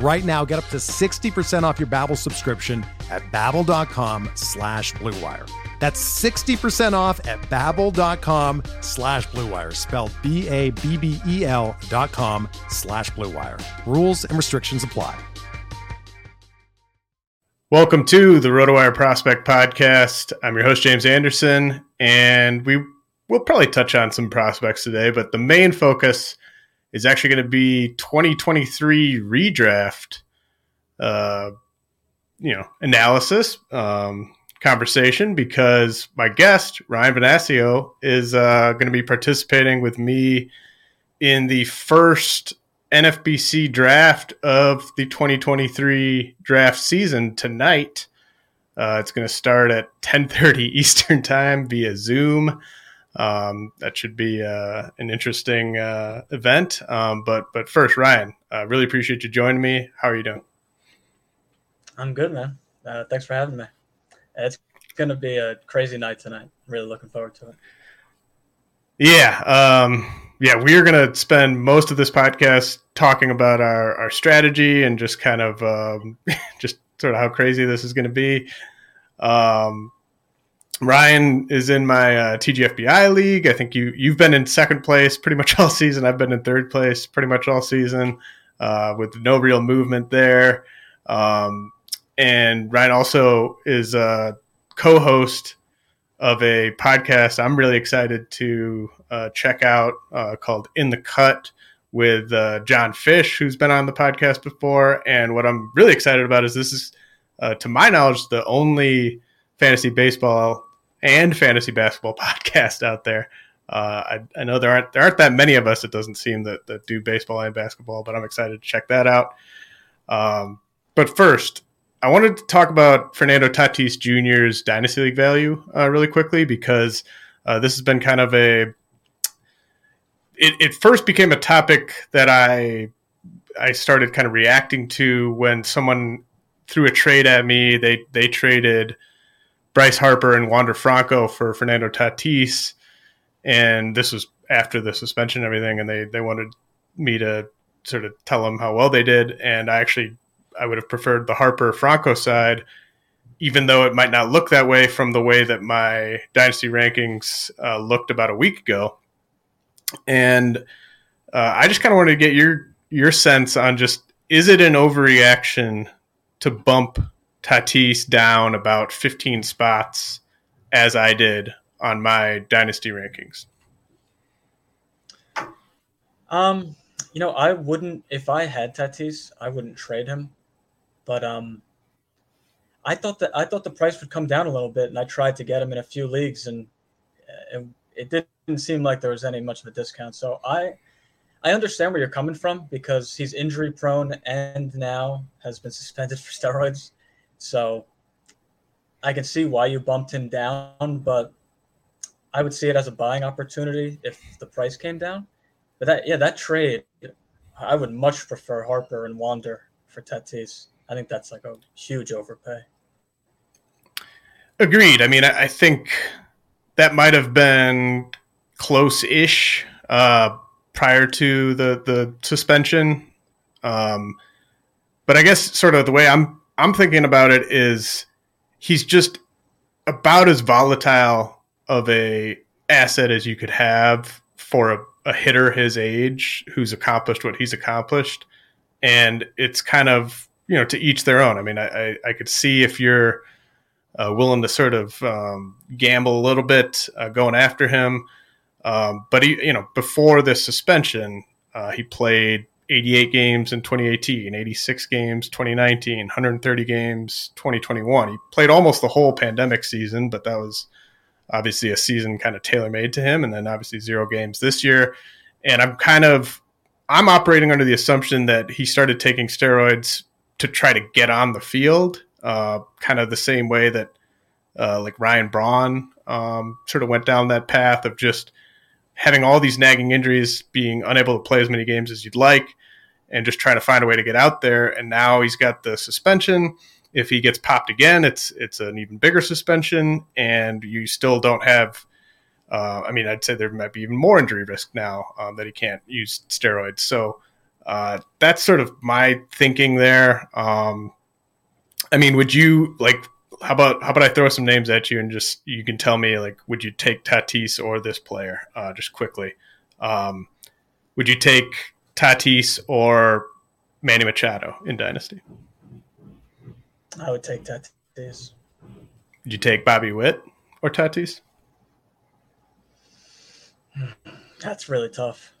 Right now, get up to 60% off your Babbel subscription at babbel.com slash bluewire. That's 60% off at babbel.com slash bluewire, spelled B-A-B-B-E-L dot com slash bluewire. Rules and restrictions apply. Welcome to the RotoWire Prospect Podcast. I'm your host, James Anderson, and we will probably touch on some prospects today, but the main focus – is actually going to be 2023 redraft, uh, you know, analysis um, conversation because my guest Ryan Venasio is uh, going to be participating with me in the first NFBC draft of the 2023 draft season tonight. Uh, it's going to start at 10:30 Eastern Time via Zoom. Um, that should be uh, an interesting uh, event. Um, but but first, Ryan, uh, really appreciate you joining me. How are you doing? I'm good, man. Uh, thanks for having me. It's going to be a crazy night tonight. Really looking forward to it. Yeah, um, yeah, we are going to spend most of this podcast talking about our, our strategy and just kind of um, just sort of how crazy this is going to be. Um, Ryan is in my uh, TGFBI league. I think you you've been in second place pretty much all season. I've been in third place pretty much all season, uh, with no real movement there. Um, and Ryan also is a co-host of a podcast I'm really excited to uh, check out uh, called In the Cut with uh, John Fish, who's been on the podcast before. And what I'm really excited about is this is, uh, to my knowledge, the only fantasy baseball and fantasy basketball podcast out there. Uh, I, I, know there aren't there aren't that many of us. It doesn't seem that, that do baseball and basketball, but I'm excited to check that out. Um, but first, I wanted to talk about Fernando Tatis Jr.'s dynasty league value uh, really quickly because uh, this has been kind of a. It, it first became a topic that I I started kind of reacting to when someone threw a trade at me. They they traded Bryce Harper and Wander Franco for Fernando Tatis, and this was after the suspension and everything, and they they wanted me to sort of tell them how well they did, and I actually I would have preferred the Harper Franco side, even though it might not look that way from the way that my dynasty rankings uh, looked about a week ago, and uh, I just kind of wanted to get your your sense on just is it an overreaction to bump Tatis down about 15 spots as I did on my dynasty rankings? Um, you know, I wouldn't if I had Tatis, I wouldn't trade him. But um I thought that I thought the price would come down a little bit and I tried to get him in a few leagues and it, it didn't seem like there was any much of a discount. So I I understand where you're coming from because he's injury prone and now has been suspended for steroids. So I can see why you bumped him down, but I would see it as a buying opportunity if the price came down. But that, yeah, that trade, I would much prefer Harper and Wander for Tatis. I think that's like a huge overpay. Agreed. I mean, I think that might have been close-ish uh, prior to the the suspension. Um, but I guess sort of the way I'm I'm thinking about it is he's just about as volatile of a asset as you could have for a, a hitter his age who's accomplished what he's accomplished. And it's kind of, you know, to each their own. I mean, I, I, I could see if you're uh, willing to sort of um, gamble a little bit uh, going after him. Um, but he, you know, before this suspension, uh, he played 88 games in 2018, 86 games 2019, 130 games 2021. He played almost the whole pandemic season, but that was obviously a season kind of tailor made to him, and then obviously zero games this year. And I'm kind of I'm operating under the assumption that he started taking steroids to try to get on the field, uh, kind of the same way that uh, like Ryan Braun um, sort of went down that path of just having all these nagging injuries, being unable to play as many games as you'd like, and just trying to find a way to get out there. And now he's got the suspension. If he gets popped again, it's it's an even bigger suspension, and you still don't have. Uh, I mean, I'd say there might be even more injury risk now um, that he can't use steroids. So uh, that's sort of my thinking there. Um, I mean, would you like how about how about I throw some names at you and just you can tell me like would you take Tatis or this player uh, just quickly? Um, would you take Tatis or Manny Machado in Dynasty? I would take Tatis. Would you take Bobby Witt or Tatis? That's really tough.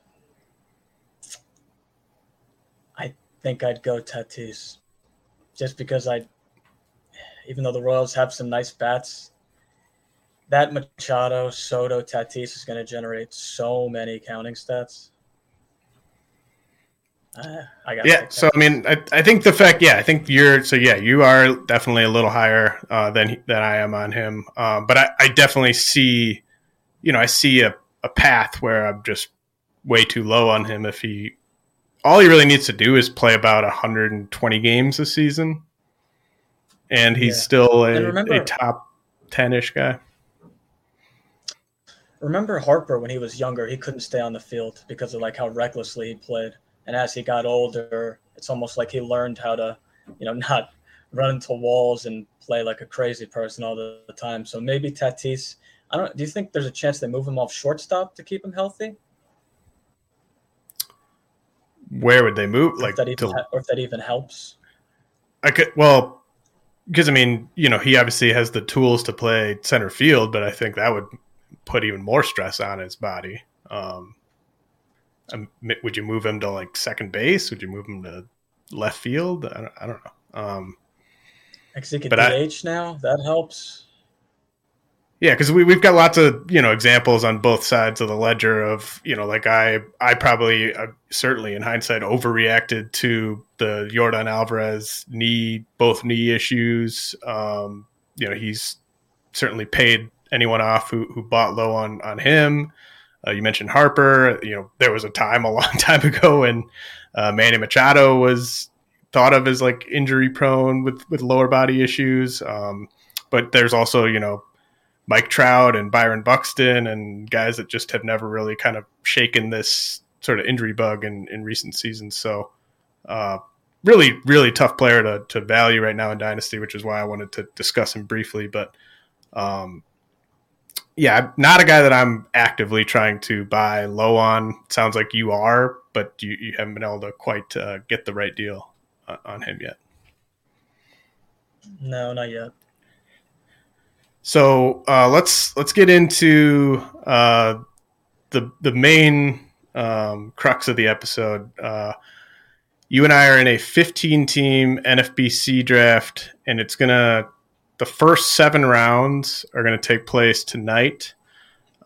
I think I'd go Tatis, just because I even though the Royals have some nice bats, that Machado, Soto, Tatis is going to generate so many counting stats. Uh, I got yeah. So I mean, I, I think the fact, yeah, I think you're so yeah, you are definitely a little higher uh, than than I am on him. Um, but I, I definitely see, you know, I see a, a path where I'm just way too low on him. If he, all he really needs to do is play about 120 games a season, and he's yeah. still a, remember, a top 10ish guy. Remember Harper when he was younger, he couldn't stay on the field because of like how recklessly he played. And as he got older, it's almost like he learned how to, you know, not run into walls and play like a crazy person all the, time. So maybe Tatis, I don't do you think there's a chance they move him off shortstop to keep him healthy? Where would they move? Like, that even, to, or if that even helps. I could well, because I mean, you know, he obviously has the tools to play center field, but I think that would put even more stress on his body. Um, um, would you move him to like second base? Would you move him to left field? I don't, I don't know. Um, can DH I, now. That helps. Yeah, because we we've got lots of you know examples on both sides of the ledger of you know like I I probably uh, certainly in hindsight overreacted to the Yordan Alvarez knee both knee issues. Um, you know he's certainly paid anyone off who who bought low on on him. Uh, you mentioned Harper. You know there was a time a long time ago when uh, Manny Machado was thought of as like injury prone with with lower body issues. Um, but there's also you know Mike Trout and Byron Buxton and guys that just have never really kind of shaken this sort of injury bug in, in recent seasons. So, uh, really, really tough player to, to value right now in Dynasty, which is why I wanted to discuss him briefly. But, um, yeah, not a guy that I'm actively trying to buy low on. Sounds like you are, but you, you haven't been able to quite uh, get the right deal uh, on him yet. No, not yet. So uh, let's let's get into uh, the the main um, crux of the episode. Uh, you and I are in a 15 team NFBC draft, and it's gonna the first seven rounds are gonna take place tonight,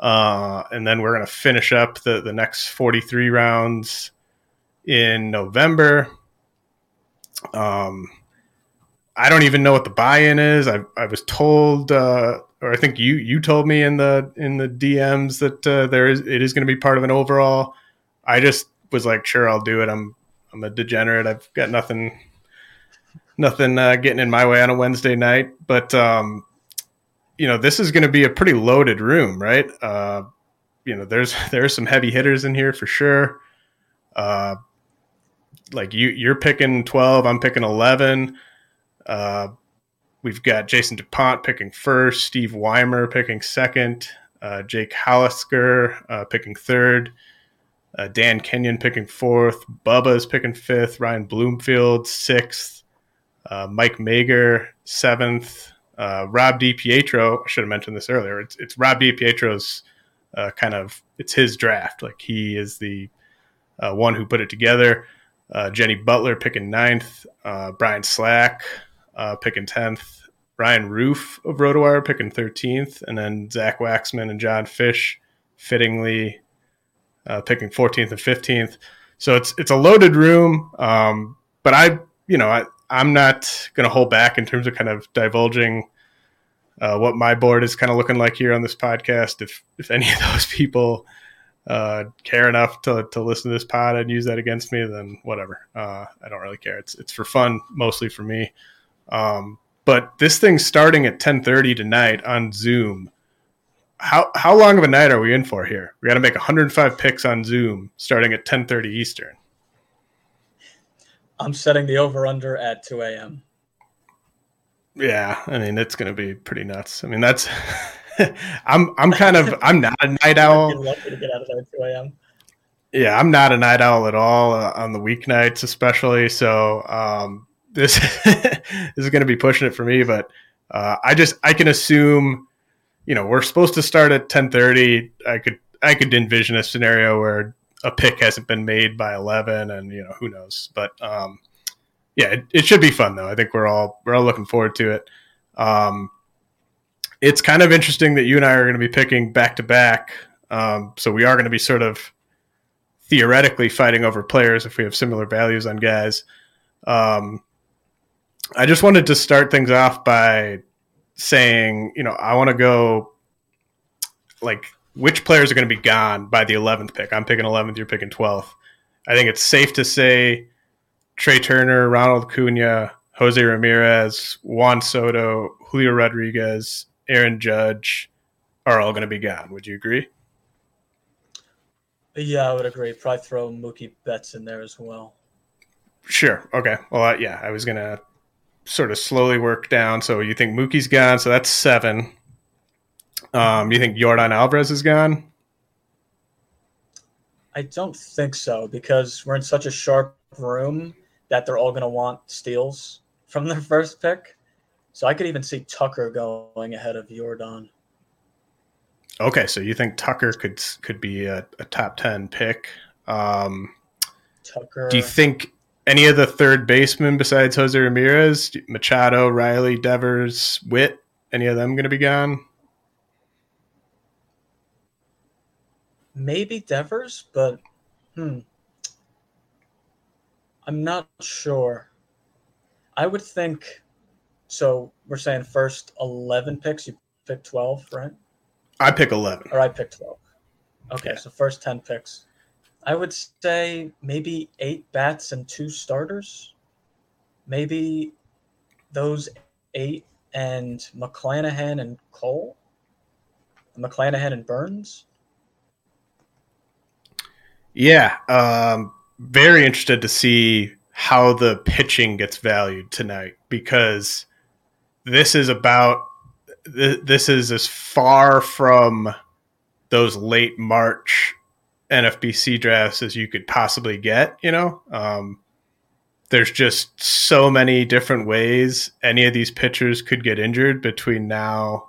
uh, and then we're gonna finish up the the next 43 rounds in November. Um, I don't even know what the buy-in is. I, I was told, uh, or I think you you told me in the in the DMs that uh, there is it is going to be part of an overall. I just was like, sure, I'll do it. I'm I'm a degenerate. I've got nothing nothing uh, getting in my way on a Wednesday night. But um, you know, this is going to be a pretty loaded room, right? Uh, you know, there's there's some heavy hitters in here for sure. Uh, like you you're picking 12, I'm picking 11 uh, we've got Jason DuPont picking first, Steve Weimer picking second, uh, Jake Hallisker uh, picking third, uh, Dan Kenyon picking fourth, Bubba's picking fifth, Ryan Bloomfield sixth, uh, Mike Mager seventh, uh, Rob DiPietro. I should have mentioned this earlier. It's, it's Rob DiPietro's uh, kind of it's his draft. Like he is the uh, one who put it together. Uh, Jenny Butler picking ninth, uh, Brian Slack uh, picking tenth, Ryan Roof of RotoWire picking thirteenth, and then Zach Waxman and John Fish fittingly uh, picking fourteenth and fifteenth. So it's it's a loaded room, um, but I you know I I'm not going to hold back in terms of kind of divulging uh, what my board is kind of looking like here on this podcast. If if any of those people uh, care enough to, to listen to this pod and use that against me, then whatever. Uh, I don't really care. It's it's for fun, mostly for me. Um, but this thing's starting at 10:30 tonight on Zoom. How how long of a night are we in for here? We got to make 105 picks on Zoom starting at 10:30 Eastern. I'm setting the over under at 2 a.m. Yeah, I mean it's going to be pretty nuts. I mean that's I'm I'm kind of I'm not a night owl. Lucky to get out of there at 2 a.m. Yeah, I'm not a night owl at all uh, on the weeknights, especially. So um, this this is going to be pushing it for me. But uh, I just I can assume, you know, we're supposed to start at 10:30. I could I could envision a scenario where a pick hasn't been made by 11, and you know who knows. But um, yeah, it, it should be fun though. I think we're all we're all looking forward to it. Um, it's kind of interesting that you and I are going to be picking back to back. Um, so we are going to be sort of theoretically fighting over players if we have similar values on guys. Um, I just wanted to start things off by saying, you know, I want to go like which players are going to be gone by the 11th pick. I'm picking 11th, you're picking 12th. I think it's safe to say Trea Turner, Ronald Acuña, Jose Ramirez, Juan Soto, Julio Rodriguez, Aaron Judge are all going to be gone. Would you agree? Yeah, I would agree. Probably throw Mookie Betts in there as well. Sure. Okay. Well, uh, yeah, I was going to sort of slowly work down. So you think Mookie's gone, so that's seven. Um, you think Yordan Alvarez is gone? I don't think so because we're in such a sharp room that they're all going to want steals from their first pick. So I could even see Tucker going ahead of Yordan. Okay, so you think Tucker could could be a, a top ten pick? Um, Tucker. Do you think any of the third basemen besides Jose Ramirez, Machado, Riley, Devers, Witt, any of them going to be gone? Maybe Devers, but hmm, I'm not sure. I would think so we're saying first 11 picks, you pick 12, right? I pick 11. Or I pick 12. Okay, yeah. so first 10 picks. I would say maybe eight bats and two starters. Maybe those eight and McClanahan and Cole. McClanahan and Burnes. Yeah, um, very interested to see how the pitching gets valued tonight because this is about this is as far from those late March NFBC drafts as you could possibly get. You know, um, there's just so many different ways any of these pitchers could get injured between now.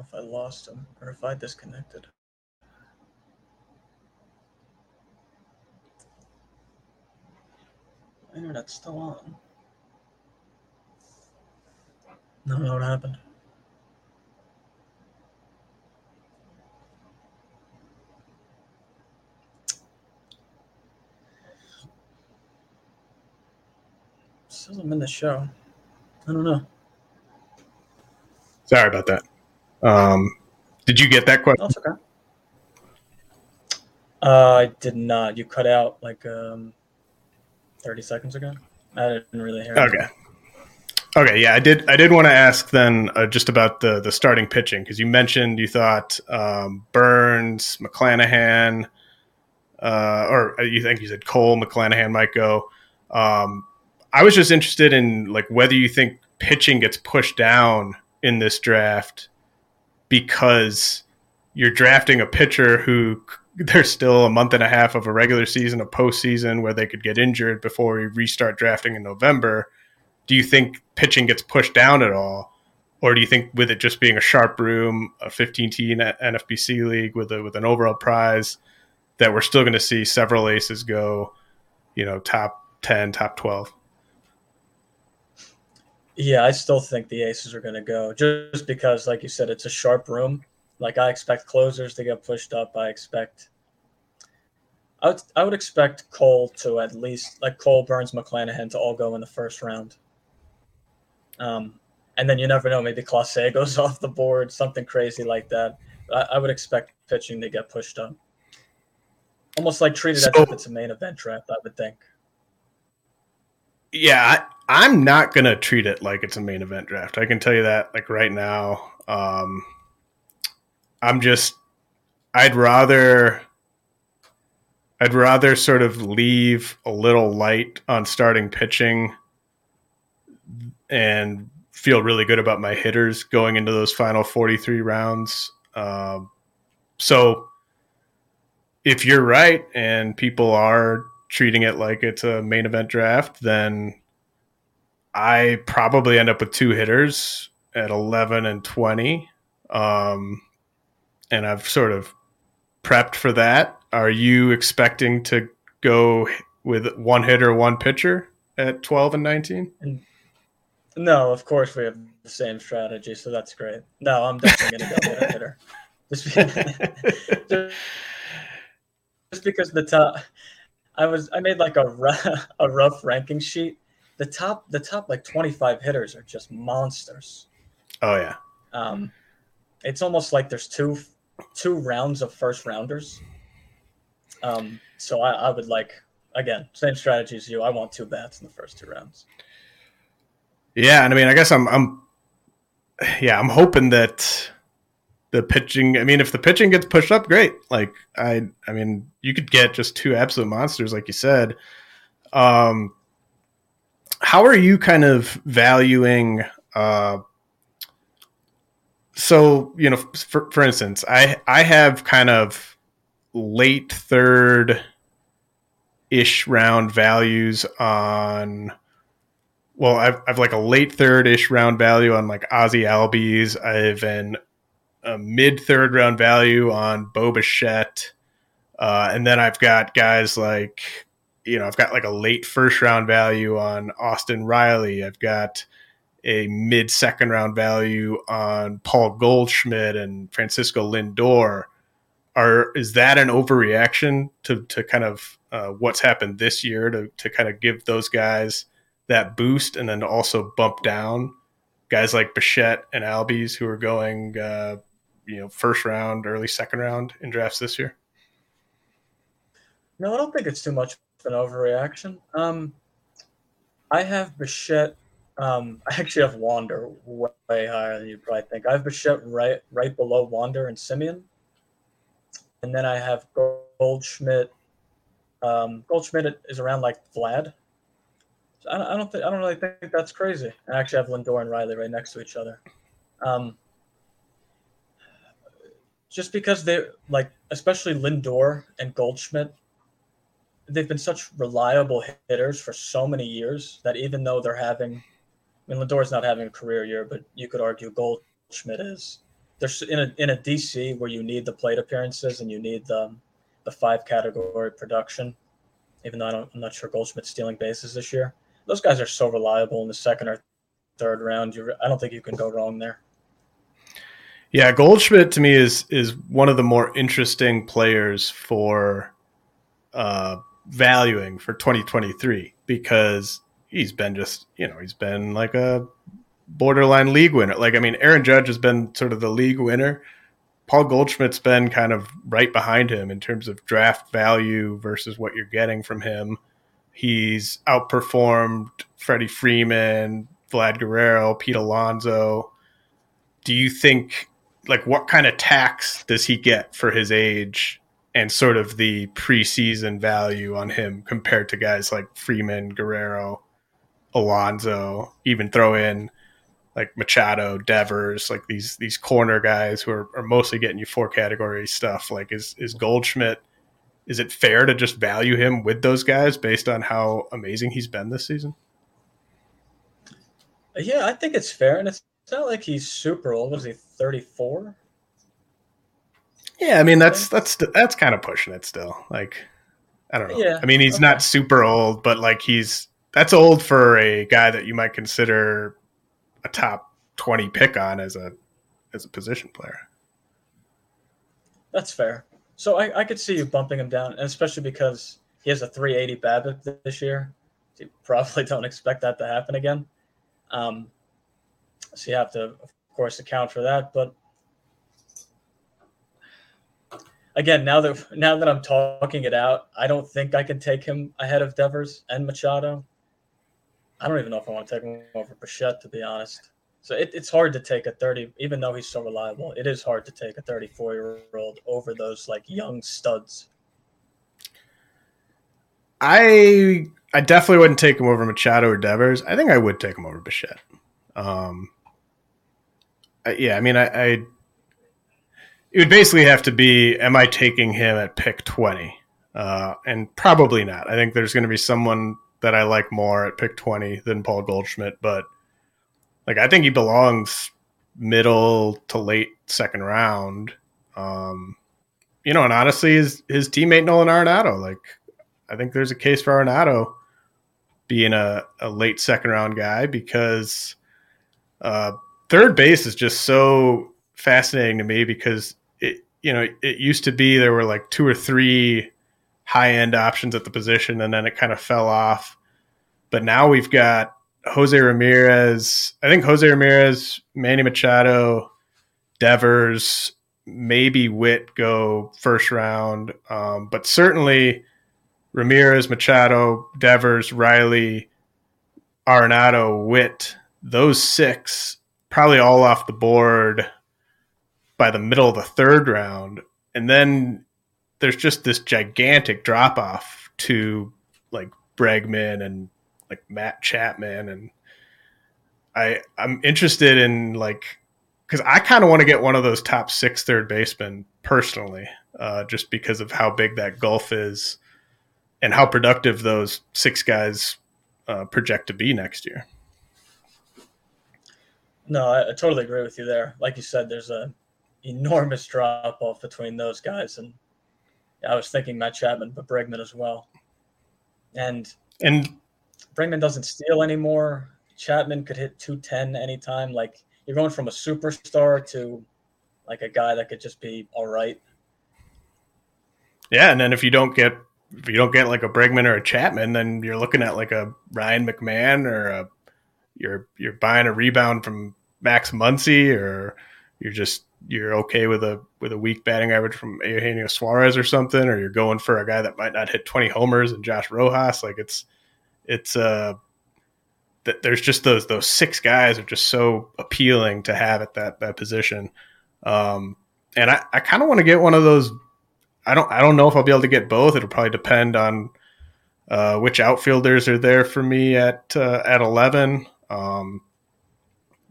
If I lost him or if I disconnected. Internet's still on. I don't know what happened. Still, I'm in the show. I don't know. Sorry about that. Um, did you get that question? That's okay. Uh, I did not. You cut out like um, 30 seconds ago. I didn't really hear. Okay. Okay, yeah, I did. I did want to ask then uh, just about the the starting pitching because you mentioned you thought um, Burnes, McClanahan, uh, or you think you said Cole, McClanahan might go. Um, I was just interested in like whether you think pitching gets pushed down in this draft because you're drafting a pitcher who there's still a month and a half of a regular season, a postseason where they could get injured before we restart drafting in November. Do you think pitching gets pushed down at all? Or do you think with it just being a sharp room, a 15 team NFBC league with a, with an overall prize, that we're still going to see several aces go, you know, top 10, top 12? Yeah, I still think the aces are going to go just because, like you said, it's a sharp room. Like I expect closers to get pushed up. I expect. I would, I would expect Cole to at least like Cole Burnes McClanahan to all go in the first round. Um, and then you never know. Maybe Clase goes off the board, something crazy like that. I, I would expect pitching to get pushed up. Almost like treated so, as if it's a main event draft. I would think. Yeah, I, am not gonna treat it like it's a main event draft. I can tell you that, like right now. Um, I'm just, I'd rather, I'd rather sort of leave a little light on starting pitching, and feel really good about my hitters going into those final 43 rounds. Um, so, if you're right and people are treating it like it's a main event draft, then I probably end up with two hitters at 11 and 20. Um, and I've sort of prepped for that. Are you expecting to go with one hitter, one pitcher at 12 and 19? No, of course we have the same strategy, so that's great. No, I'm definitely going to go with a hitter. Just, just because the top I was I made like a rough, a rough ranking sheet. The top the top like 25 hitters are just monsters. Oh yeah. Um it's almost like there's two two rounds of first rounders. Um, so I, I would like again same strategy as you. I want two bats in the first two rounds. Yeah, and I mean, I guess I'm, I'm, yeah, I'm hoping that the pitching. I mean, if the pitching gets pushed up, great. Like I, I mean, you could get just two absolute monsters, like you said. Um, how are you kind of valuing? Uh, so you know, for for instance, I I have kind of late third ish round values on well, I've, I've like a late third ish round value on like Ozzie Albies. I have an, a mid third round value on Bo Bichette. Uh, and then I've got guys like, you know, I've got like a late first round value on Austin Riley. I've got a mid second round value on Paul Goldschmidt and Francisco Lindor. Are is that an overreaction to to kind of uh, what's happened this year to to kind of give those guys that boost and then also bump down guys like Bichette and Albies who are going, uh, you know, first round, early second round in drafts this year? No, I don't think it's too much of an overreaction. Um, I have Bichette. Um, I actually have Wander way higher than you probably think. I have Bichette right right below Wander and Semien, and then I have Goldschmidt. Um, Goldschmidt is around like Vlad, I don't think I don't really think that's crazy. I actually have Lindor and Riley right next to each other. Um, just because they like, especially Lindor and Goldschmidt, they've been such reliable hitters for so many years that even though they're having, I mean, Lindor's not having a career year, but you could argue Goldschmidt is. They're in a in a DC where you need the plate appearances and you need the the five category production. Even though I I'm not sure Goldschmidt's stealing bases this year those guys are so reliable in the second or third round. You, I don't think you can go wrong there. Yeah, Goldschmidt to me is is one of the more interesting players for uh, valuing for 2023 because he's been just you know he's been like a borderline league winner. Like I mean, Aaron Judge has been sort of the league winner. Paul Goldschmidt's been kind of right behind him in terms of draft value versus what you're getting from him. He's outperformed Freddie Freeman, Vlad Guerrero, Pete Alonso. Do you think, like, what kind of tax does he get for his age and sort of the preseason value on him compared to guys like Freeman, Guerrero, Alonso, even throw in like Machado, Devers, like these these corner guys who are, are mostly getting you four category stuff. Like is is Goldschmidt is it fair to just value him with those guys based on how amazing he's been this season? Yeah, I think it's fair, and it's not like he's super old. Was he thirty four? Yeah, I mean that's that's that's kind of pushing it still. Like, I don't know. Yeah, I mean he's okay. not super old, but like he's that's old for a guy that you might consider a top twenty pick on as a as a position player. That's fair. So I, I could see you bumping him down, especially because he has a 380 BABIP this year. So you probably don't expect that to happen again. Um, so you have to, of course, account for that. But again, now that now that I'm talking it out, I don't think I can take him ahead of Devers and Machado. I don't even know if I want to take him over Bichette, to be honest. So it, it's hard to take a 30, even though he's so reliable, it is hard to take a 34 year old over those like young studs. I I definitely wouldn't take him over Machado or Devers. I think I would take him over Bichette. Um, yeah, I mean, I, I it would basically have to be: Am I taking him at pick twenty? Uh, and probably not. I think there's going to be someone that I like more at pick twenty than Paul Goldschmidt, but like I think he belongs middle to late second round. Um, you know, and honestly, his his teammate Nolan Arenado, like I think there's a case for Arenado being a, a late second round guy because uh, third base is just so fascinating to me because it you know it used to be there were like two or three high end options at the position and then it kind of fell off but now we've got Jose Ramirez. I think Jose Ramirez, Manny Machado, Devers, maybe Witt go first round, um, but certainly Ramirez, Machado, Devers, Riley, Arenado, Witt, those six probably all off the board by the middle of the third round. And then there's just this gigantic drop off to like Bregman and like Matt Chapman and I I'm interested in like because I kind of want to get one of those top six third basemen personally, uh, just because of how big that gulf is and how productive those six guys uh, project to be next year. No, I, I, totally agree with you there. Like you said, there's a enormous drop off between those guys, and I was thinking Matt Chapman, but Bregman as well. And and Bregman doesn't steal anymore. Chapman could hit 210 anytime. Like you're going from a superstar to like a guy that could just be all right. Yeah, and then if you don't get if you don't get like a Bregman or a Chapman, then you're looking at like a Ryan McMahon or a you're you're buying a rebound from Max Muncy or you're just you're okay with a with a weak batting average from Eugenio Suarez or something, or you're going for a guy that might not hit 20 homers and Josh Rojas. Like it's it's uh that there's just those those six guys are just so appealing to have at that that position. Um, and I, I kind of want to get one of those. I don't I don't know if I'll be able to get both. It'll probably depend on uh, which outfielders are there for me at uh, at eleven. Um,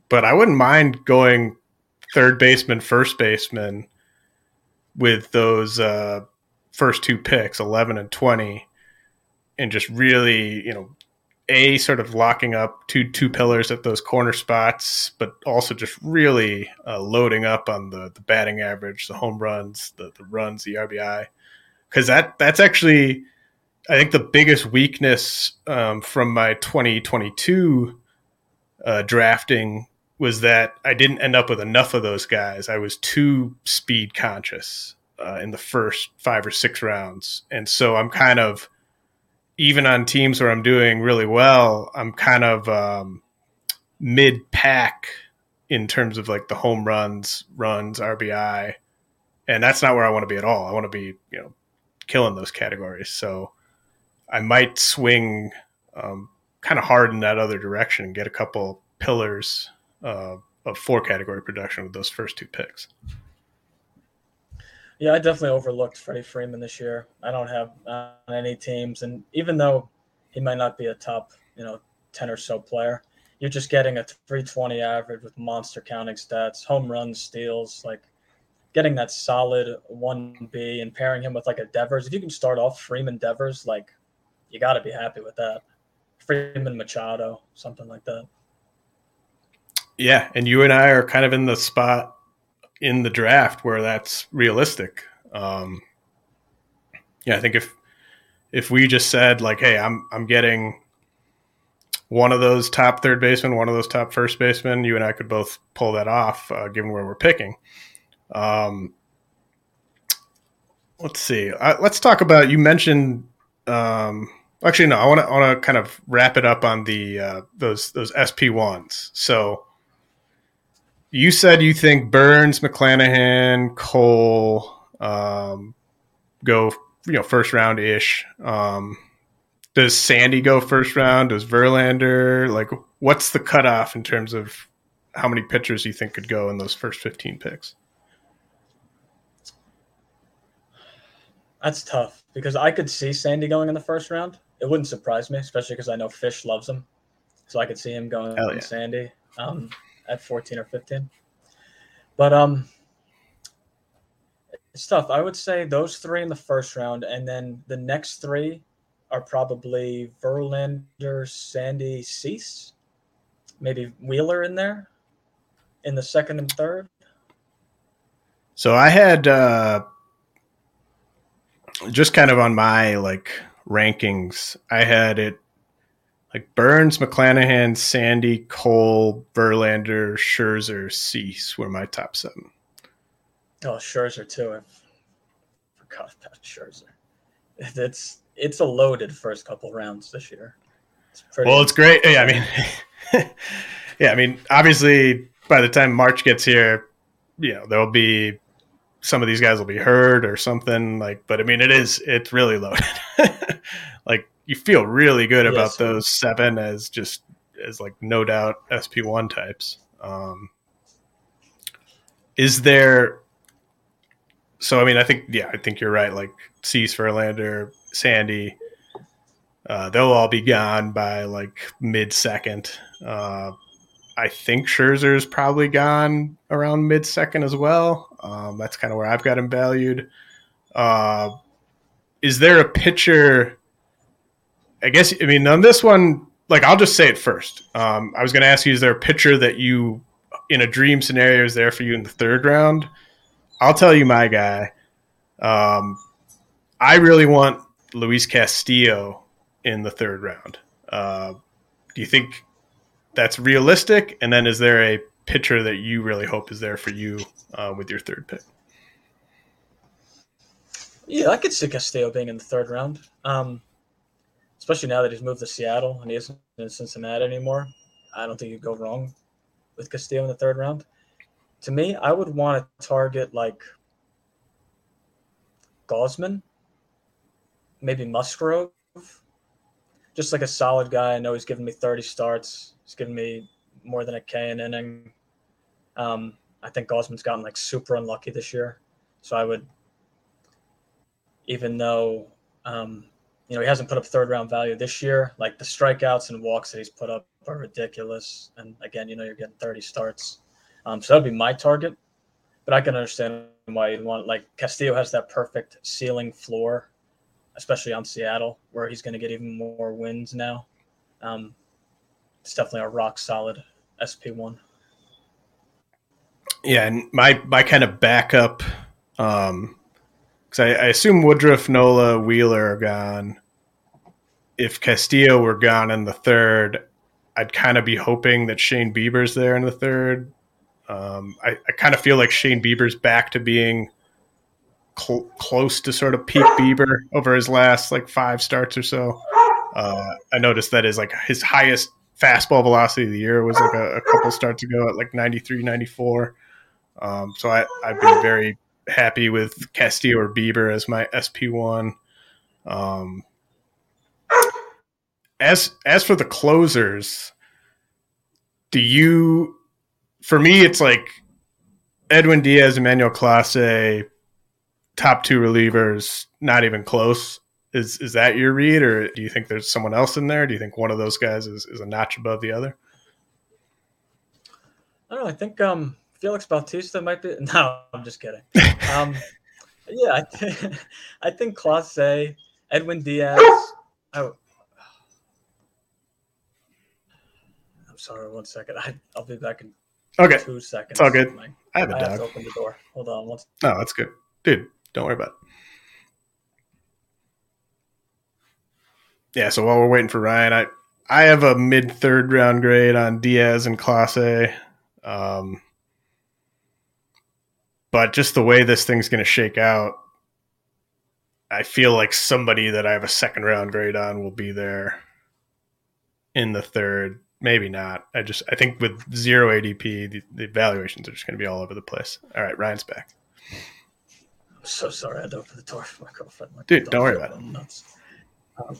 but I wouldn't mind going third baseman, first baseman with those uh, first two picks, 11 and 20, and just really, you know, a sort of locking up two two pillars at those corner spots, but also just really uh, loading up on the the batting average, the home runs, the the runs, the RBI, because that that's actually I think the biggest weakness um, from my 2022 uh, drafting was that I didn't end up with enough of those guys. I was too speed conscious uh, in the first five or six rounds, and so I'm kind of even on teams where I'm doing really well, I'm kind of um, mid pack in terms of like the home runs, runs, RBI, and that's not where I want to be at all. I want to be you know killing those categories. So I might swing um, kind of hard in that other direction and get a couple pillars uh, four category production with those first two picks. Yeah, I definitely overlooked Freddie Freeman this year. I don't have uh, any teams, and even though he might not be a top, you know, ten or so player, you're just getting a 320 average with monster counting stats, home runs, steals, like getting that solid one B and pairing him with like a Devers. If you can start off Freeman Devers, like you got to be happy with that. Freeman Machado, something like that. Yeah, and you and I are kind of in the spot in the draft where that's realistic. Um, yeah, I think if if we just said like, "Hey, I'm I'm getting one of those top third basemen, one of those top first basemen," you and I could both pull that off, uh, given where we're picking. Um, let's see. Uh, let's talk about. You mentioned. Um, actually, no. I want to want to kind of wrap it up on the uh, those those SP ones. So you said you think Burnes, McClanahan, Cole um, go you know first round ish. Um, does Sandy go first round? Does Verlander like what's the cutoff in terms of how many pitchers you think could go in those first fifteen picks? That's tough because I could see Sandy going in the first round. It wouldn't surprise me, especially because I know Fish loves him, so I could see him going yeah. Sandy. Um, at 14 or 15. But um, it's tough. I would say those three in the first round, and then the next three are probably Verlander, Sandy, Cease, maybe Wheeler in there in the second and third. So I had uh, just kind of on my like rankings, I had it like Burnes, McClanahan, Sandy, Cole, Verlander, Scherzer, Cease were my top seven. Oh, Scherzer too. I forgot about Scherzer. It's it's a loaded first couple rounds this year. It's well, it's great. Yeah, I mean, yeah, I mean, obviously, by the time March gets here, you know there'll be some of these guys will be hurt or something like. But I mean, it is it's really loaded. like you feel really good about those seven as just as like no doubt SP one types. Um, is there? So I mean, I think yeah, I think you're right. Like Cease, Verlander, Sandy, uh, they'll all be gone by like mid second. Uh, I think Scherzer's probably gone around mid second as well. Um, that's kind of where I've got him valued. Uh, is there a pitcher? I guess I mean on this one, like I'll just say it first. Um, I was going to ask you: Is there a pitcher that you, in a dream scenario, is there for you in the third round? I'll tell you my guy. Um, I really want Luis Castillo in the third round. Uh, do you think that's realistic? And then is there a pitcher that you really hope is there for you uh, with your third pick? Yeah, I could see Castillo being in the third round. Um, especially now that he's moved to Seattle and he isn't in Cincinnati anymore. I don't think you go wrong with Castillo in the third round. To me, I would want to target like Gausman, maybe Musgrove, just like a solid guy. I know he's given me 30 starts. He's given me more than a K an inning. Um, I think Gausman's gotten like super unlucky this year, so I would even though um, you know he hasn't put up third round value this year. Like the strikeouts and walks that he's put up are ridiculous. And again, you know you're getting 30 starts, um, so that'd be my target. But I can understand why you'd want like Castillo has that perfect ceiling floor, especially on Seattle, where he's going to get even more wins now. Um, it's definitely a rock solid SP one. Yeah, and my my kind of backup, um, because I, I assume Woodruff, Nola, Wheeler are gone. If Castillo were gone in the third, I'd kind of be hoping that Shane Bieber's there in the third. Um, I, I kind of feel like Shane Bieber's back to being cl- close to sort of peak Bieber over his last like five starts or so. Uh, I noticed that is like his highest fastball velocity of the year was like a, a couple starts ago at like 93, 94. Um, so I, I've been very happy with Castillo or Bieber as my SP1. Um, as as for the closers, do you? For me, it's like Edwin Diaz, Emmanuel Clase, top two relievers, not even close. Is is that your read, or do you think there's someone else in there? Do you think one of those guys is, is a notch above the other? I don't know. I think um, Felix Bautista might be. No, I'm just kidding. Um, yeah, I, th- I think Clase, Edwin Diaz. Oh, I'm sorry. One second. I, I'll be back in Okay, two seconds. It's all good. My- I have a I have to open the door. Hold on. One, No, that's good, dude. Don't worry about it. Yeah, so while we're waiting for Ryan, I I have a mid third round grade on Diaz and Clase. Um, but just the way this thing's going to shake out, I feel like somebody that I have a second round grade on will be there in the third. Maybe not. I just I think with zero ADP, the, the evaluations are just going to be all over the place. All right, Ryan's back. I'm so sorry. I to open the door for my girlfriend. My Dude, don't worry about it. Nuts. Um,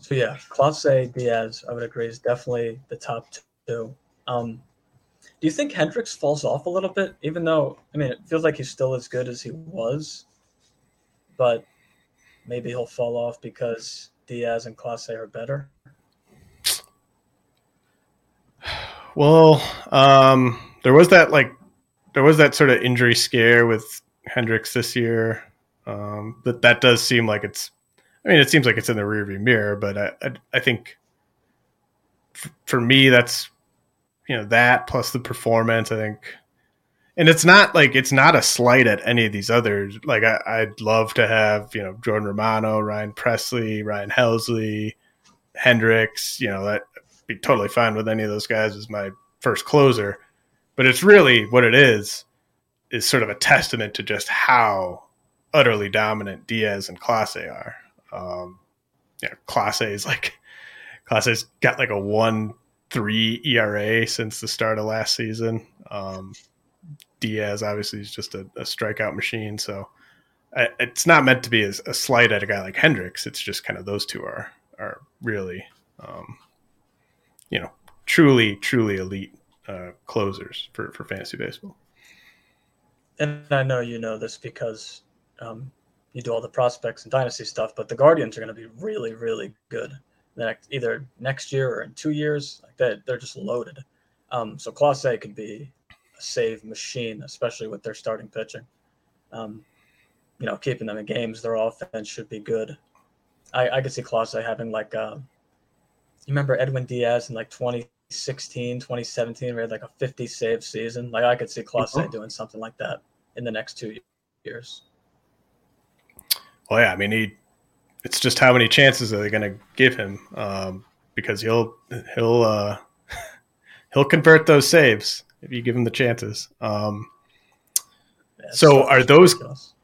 so yeah, Clase Diaz, I would agree, is definitely the top two. Um, do you think Hendriks falls off a little bit, even though I mean it feels like he's still as good as he was, but maybe he'll fall off because Diaz and Clase are better. Well, um, there was that like there was that sort of injury scare with Hendriks this year. Um, but that does seem like it's. I mean, it seems like it's in the rearview mirror, but I I, I think f- for me that's you know that plus the performance. I think, and it's not like it's not a slight at any of these others. Like I, I'd love to have you know Jordan Romano, Ryan Pressly, Ryan Helsley, Hendriks. You know that be totally fine with any of those guys as my first closer. But it's really what it is is sort of a testament to just how utterly dominant Diaz and Clase are. Um, yeah, Clase is like Clase's got like a one three ERA since the start of last season. Um, Diaz obviously is just a, a strikeout machine. So I, it's not meant to be a, a slight at a guy like Hendriks. It's just kind of those two are are really, um, you know, truly truly elite uh, closers for for fantasy baseball. And I know you know this because um, you do all the prospects and dynasty stuff, but the Guardians are going to be really really good. Next, either next year or in two years, like that, they're just loaded. Um, so Clase could be a save machine, especially with their starting pitching. Um, you know, keeping them in games, their offense should be good. I, I could see Clase having like, uh, you remember Edwin Diaz in like 2016, 2017, where he had like a 50 save season. Like I could see Clase mm-hmm. doing something like that in the next two years. Well, yeah, I mean, he. It's just how many chances are they going to give him? Um, because he'll he'll uh, he'll convert those saves if you give him the chances. Um, yeah, so are those ridiculous.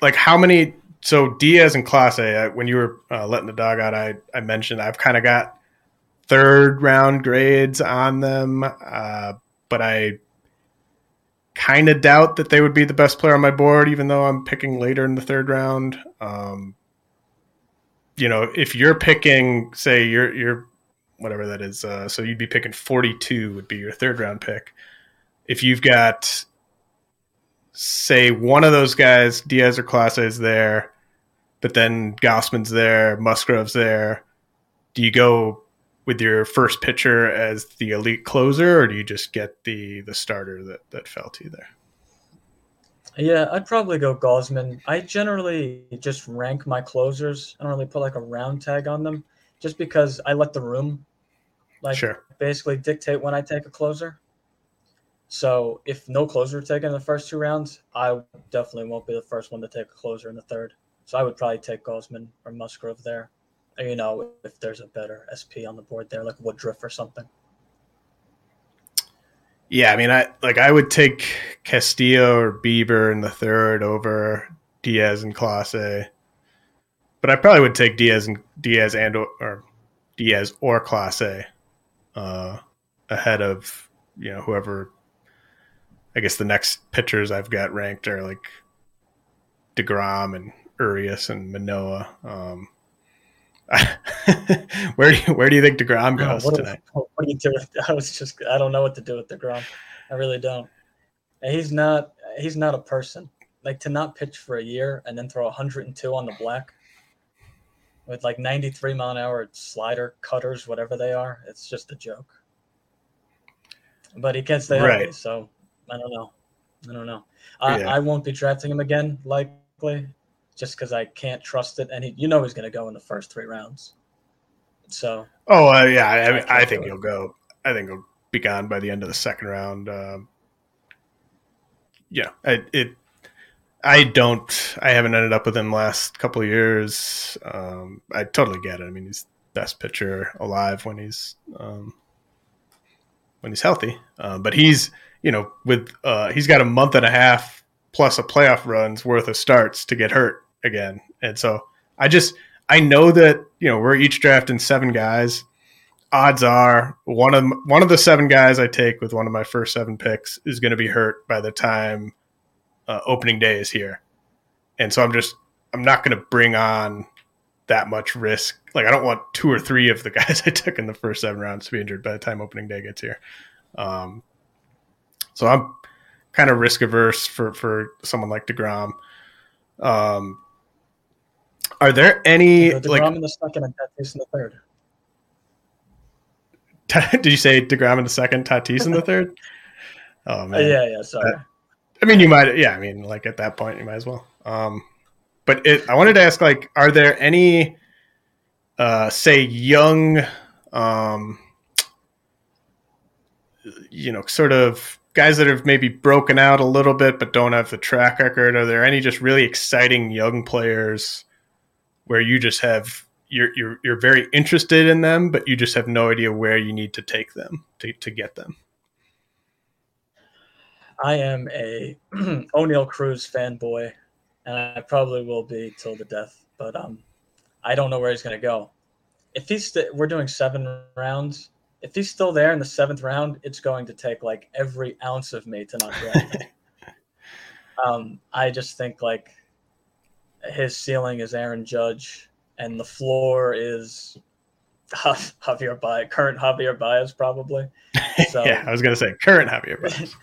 like how many? So Diaz and Class Clase, when you were uh, letting the dog out, I I mentioned I've kind of got third round grades on them, uh, but I kind of doubt that they would be the best player on my board, even though I'm picking later in the third round. Um, you know, if you're picking, say, you're you're whatever that is. Uh, so you'd be picking 42 would be your third round pick. If you've got, say, one of those guys, Diaz or Clase is there, but then Gausman's there, Musgrove's there. Do you go with your first pitcher as the elite closer, or do you just get the the starter that that fell to you there? Yeah, I'd probably go Gausman. I generally just rank my closers. I don't really put like a round tag on them, just because I let the room like sure. basically dictate when I take a closer. So if no closer taken in the first two rounds, I definitely won't be the first one to take a closer in the third. So I would probably take Gausman or Musgrove there. You know, if there's a better SP on the board there, like Woodruff or something. Yeah, I mean, I like I would take Castillo or Bieber in the third over Diaz and Clase, but I probably would take Diaz and Diaz and or, or Diaz or Clase uh, ahead of you know whoever. I guess the next pitchers I've got ranked are like Degrom and Urias and Manoah. Um, where do you, where do you think Degrom oh, goes what tonight? Do, what do you oh, do? With, I was just I don't know what to do with Degrom. I really don't. And he's not he's not a person. Like to not pitch for a year and then throw 102 on the black with like 93 mile an hour slider cutters, whatever they are. It's just a joke. But he can't stay right. healthy, so I don't know. I don't know. I, yeah. I won't be drafting him again, likely, just because I can't trust it. And he, you know, he's going to go in the first three rounds. So. Oh uh, yeah, I, mean, I think he'll go. I think he'll be gone by the end of the second round. Um, yeah, it, it I don't. I haven't ended up with him last couple of years. Um, I totally get it. I mean, he's best pitcher alive when he's um, when he's healthy. Uh, but he's you know with uh, he's got a month and a half plus a playoff run's worth of starts to get hurt again, and so I just I know that you know we're each drafting seven guys. Odds are one of one of the seven guys I take with one of my first seven picks is going to be hurt by the time uh, opening day is here, and so I'm just I'm not going to bring on that much risk. Like I don't want two or three of the guys I took in the first seven rounds to be injured by the time opening day gets here. Um, so I'm kind of risk averse for for someone like Degrom. Um, are there any Degrom like in the second and Tatis in the third? Did you say Degrom in the second, Tatis in the third? Oh man, uh, yeah, yeah. Sorry. I mean, you might, yeah. I mean, like at that point, you might as well. Um, but it, I wanted to ask, like, are there any, uh, say, young, um, you know, sort of guys that have maybe broken out a little bit but don't have the track record? Are there any just really exciting young players where you just have you're you're you're very interested in them, but you just have no idea where you need to take them to to get them? I am a Oneil Cruz fanboy, and I probably will be till the death. But um, I don't know where he's going to go. If he's st- we're doing seven rounds. If he's still there in the seventh round, it's going to take like every ounce of me to not draft him. Um, I just think like his ceiling is Aaron Judge, and the floor is Javier Baez, current Javier Baez, probably. So, yeah, I was gonna say current Javier Baez.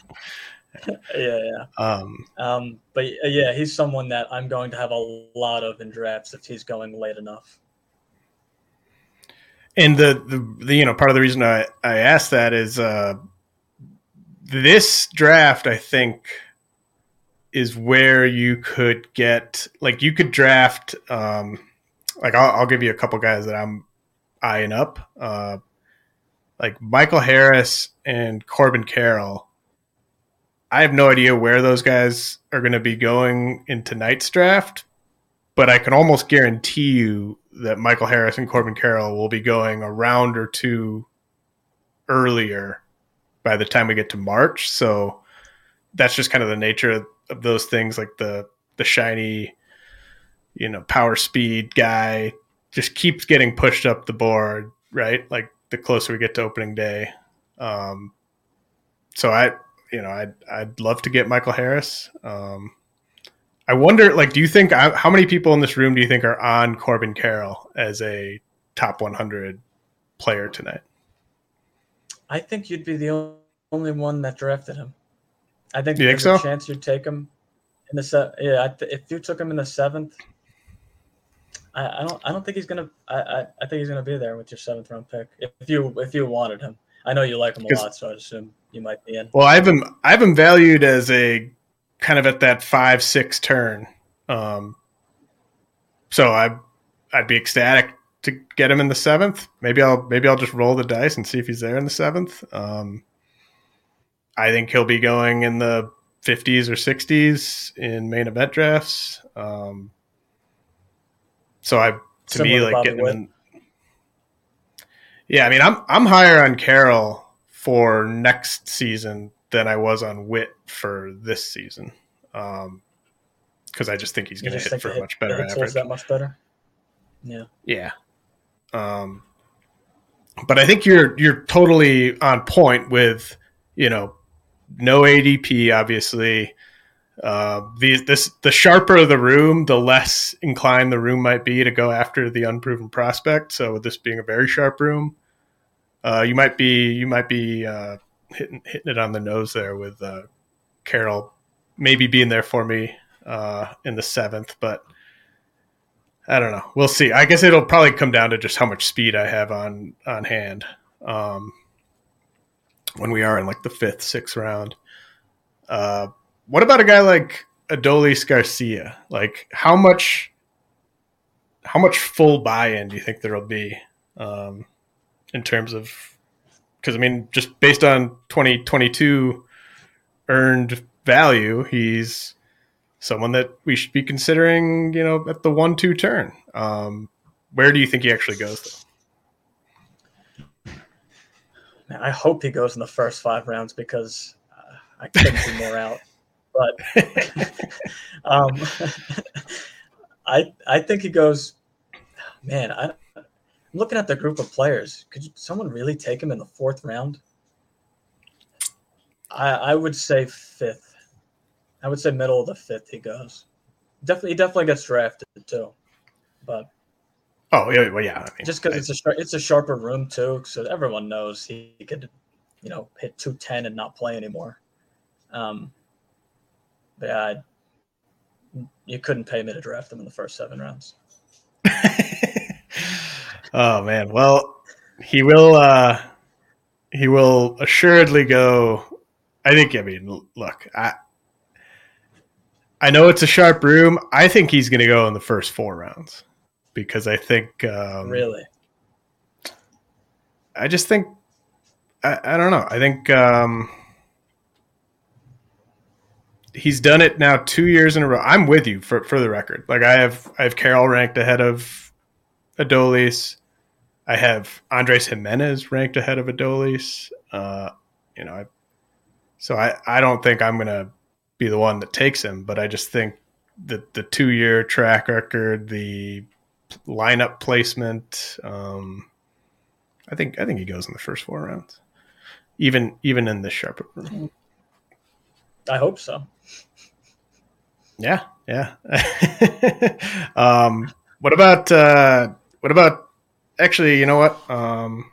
yeah, yeah. Um, um, but yeah, he's someone that I'm going to have a lot of in drafts if he's going late enough. And the, the, the you know part of the reason I I asked that is uh, this draft I think is where you could get like you could draft um, like I'll, I'll give you a couple guys that I'm eyeing up uh, like Michael Harris and Corbin Carroll. I have no idea where those guys are going to be going in tonight's draft, but I can almost guarantee you that Michael Harris and Corbin Carroll will be going a round or two earlier by the time we get to March. So that's just kind of the nature of those things, like the the shiny, you know, power speed guy just keeps getting pushed up the board, right? Like the closer we get to opening day. Um, so I, you know, I'd I'd love to get Michael Harris. Um, I wonder, like, do you think how many people in this room do you think are on Corbin Carroll as a top 100 player tonight? I think you'd be the only one that drafted him. I think you there's think so? a chance you'd take him in the se- yeah. if you took him in the seventh, I, I, don't I don't think he's gonna. I, I, I think he's gonna be there with your seventh round pick if you if you wanted him. I know you like him a lot, so I assume you might be in. Well, I have him. I have him valued as a kind of at that five six turn. Um, so I I'd be ecstatic to get him in the seventh. Maybe I'll maybe I'll just roll the dice and see if he's there in the seventh. Um, I think he'll be going in the 50s or 60s in main event drafts. Um, so I to Similar me like getting in. Yeah, I mean I'm I'm higher on Carroll for next season than I was on Witt for this season. Um, because I just think he's going to hit for a much better average. That much better. Yeah. Yeah. Um, but I think you're you're totally on point with you know no ADP obviously. Uh, the this the sharper the room, the less inclined the room might be to go after the unproven prospect. So with this being a very sharp room, uh, you might be you might be uh, hitting hitting it on the nose there with uh, Carroll maybe being there for me uh, in the seventh, but I don't know. We'll see. I guess it'll probably come down to just how much speed I have on on hand. Um, when we are in like the fifth, sixth round. Uh, what about a guy like Adolis Garcia? Like how much how much full buy-in do you think there'll be um, in terms of because I mean just based on 2022 earned value, he's someone that we should be considering, you know, at the one-two turn. Um, where do you think he actually goes though? Man, I hope he goes in the first five rounds because uh, I couldn't be more out. But um, I I think he goes. Man, I, am looking at the group of players. Could you, someone really take him in the fourth round? I I would say fifth. I would say middle of the fifth he goes. Definitely, he definitely gets drafted too. But Oh yeah, well yeah. I mean, just because it's a it's a sharper room too, so everyone knows he could, you know, hit two ten and not play anymore. Um, but yeah, I, you couldn't pay me to draft him in the first seven rounds. oh man, well he will. uh He will assuredly go. I think. I mean, look, I. I know it's a sharp room. I think he's going to go in the first four rounds because I think um, really, I just think I, I don't know. I think um, he's done it now two years in a row. I'm with you for for the record. Like I have I have Carroll ranked ahead of Adolis. I have Andres Gimenez ranked ahead of Adolis. Uh, you know, I, so I I don't think I'm gonna be the one that takes him, but I just think that the two year track record, the lineup placement. Um, I think I think he goes in the first four rounds, even even in this sharper room. I hope so. Yeah, yeah. um, what about uh, what about? Actually, you know what? Um,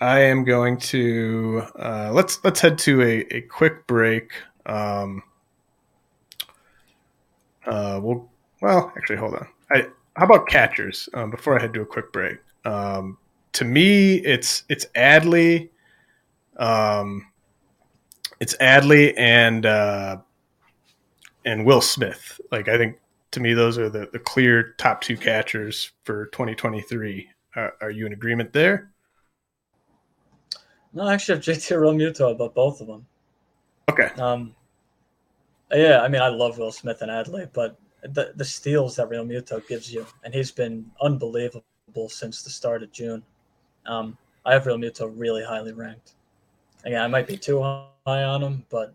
I am going to uh, let's let's head to a, a quick break. Um, uh, we'll well, actually, hold on. I how about catchers? Um, before I head to a quick break, um, to me, it's it's Adley, um, it's Adley and uh, and Will Smith. Like I think to me, those are the the clear top two catchers for 2023. Uh, are you in agreement there? No, actually, I have JT Realmuto about both of them. Okay. Um, yeah, I mean, I love Will Smith and Adley, but the the steals that Realmuto gives you, and he's been unbelievable since the start of June. Um, I have Realmuto really highly ranked. Again, I might be too high on him, but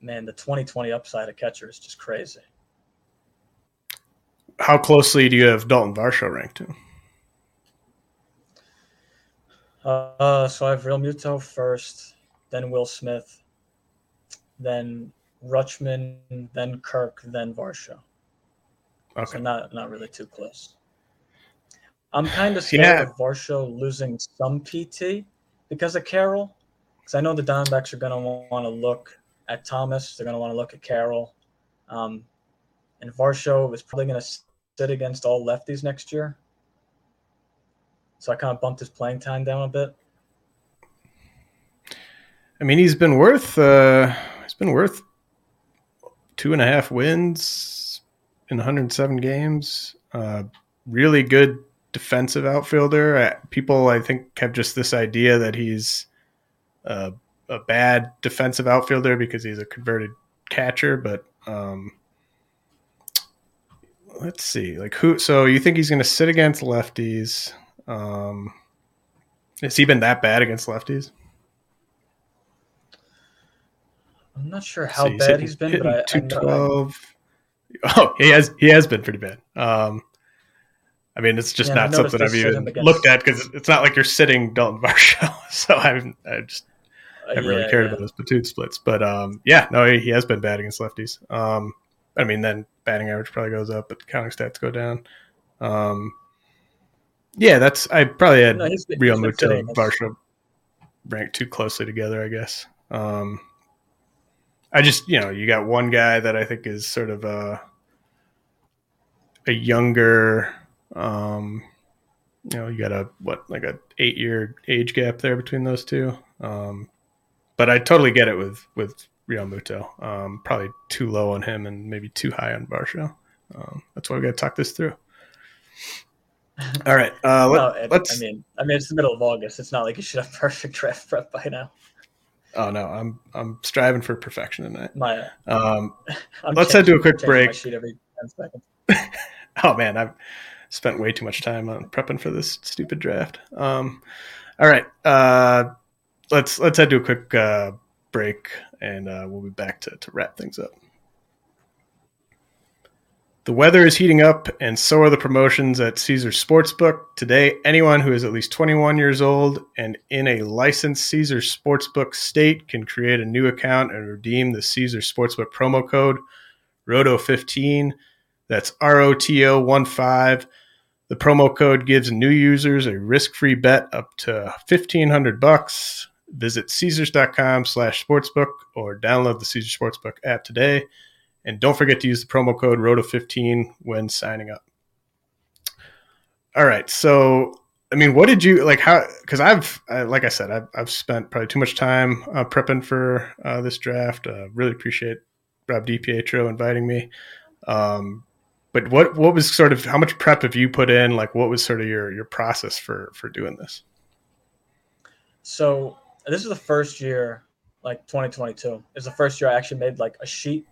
man, the 2020 upside of catcher is just crazy. How closely do you have Dalton Varsho ranked to? Uh, so I have Realmuto first, then Will Smith, then Rutschman, then Kirk, then Varsho. Okay. So not not really too close. I'm kind of scared Yeah. of Varsho losing some PT because of Carroll. Because I know the Diamondbacks are going to want to look at Thomas. They're going to want to look at Carroll. Um, and Varsho is probably going to sit against all lefties next year. So I kind of bumped his playing time down a bit. I mean, he's been worth uh, he's been worth two and a half wins in 107 games. Uh, really good defensive outfielder. People, I think, have just this idea that he's uh, a bad defensive outfielder because he's a converted catcher. But um, let's see, like who? So you think he's going to sit against lefties? Um, has he been that bad against lefties? I'm not sure how So bad he's been, but I, I know, 212. Oh, he has he has been pretty bad. Um, I mean, it's just Yeah, not something I've even looked at because it's not like you're sitting Dalton Varsho. So I I just uh, haven't really yeah, cared yeah. about his platoon splits. But um, yeah, no, he, he has been bad against lefties. Um, I mean, then batting average probably goes up, but counting stats go down. Um, yeah, that's I probably had No, Realmuto and Varsho ranked too closely together, I guess. Um, I just, you know, you got one guy that I think is sort of a a younger, um, you know, you got a what like a eight year age gap there between those two. Um, but I totally get it with with Realmuto. Um, probably too low on him and maybe too high on Varsho. Um, that's why we got to talk this through. All right, uh, let, No, let's. I mean, I mean, it's the middle of August. It's not like you should have perfect draft prep by now. Oh no, I'm I'm striving for perfection tonight. My, Um, Let's head to a quick break. sheet every ten seconds. oh man, I've spent way too much time on prepping for this stupid draft. Um, all right, uh, let's let's head to a quick uh, break, and uh, we'll be back to to wrap things up. The weather is heating up, and so are the promotions at Caesars Sportsbook. Today, anyone who is at least 21 years old and in a licensed Caesars Sportsbook state can create a new account and redeem the Caesars Sportsbook promo code ROTO15. That's R O T O 1 5. The promo code gives new users a risk-free bet up to 1500 bucks. Visit caesars.com slash sportsbook or download the Caesars Sportsbook app today. And don't forget to use the promo code ROTO15 when signing up. All right. So, I mean, what did you like? How, because I've, I, like I said, I've, I've spent probably too much time uh, prepping for uh, this draft. Uh, really appreciate Rob DiPietro inviting me. Um, but what what was sort of how much prep have you put in? Like, what was sort of your your process for for doing this? So this is the first year, like 2022. Is the first year I actually made like a sheet.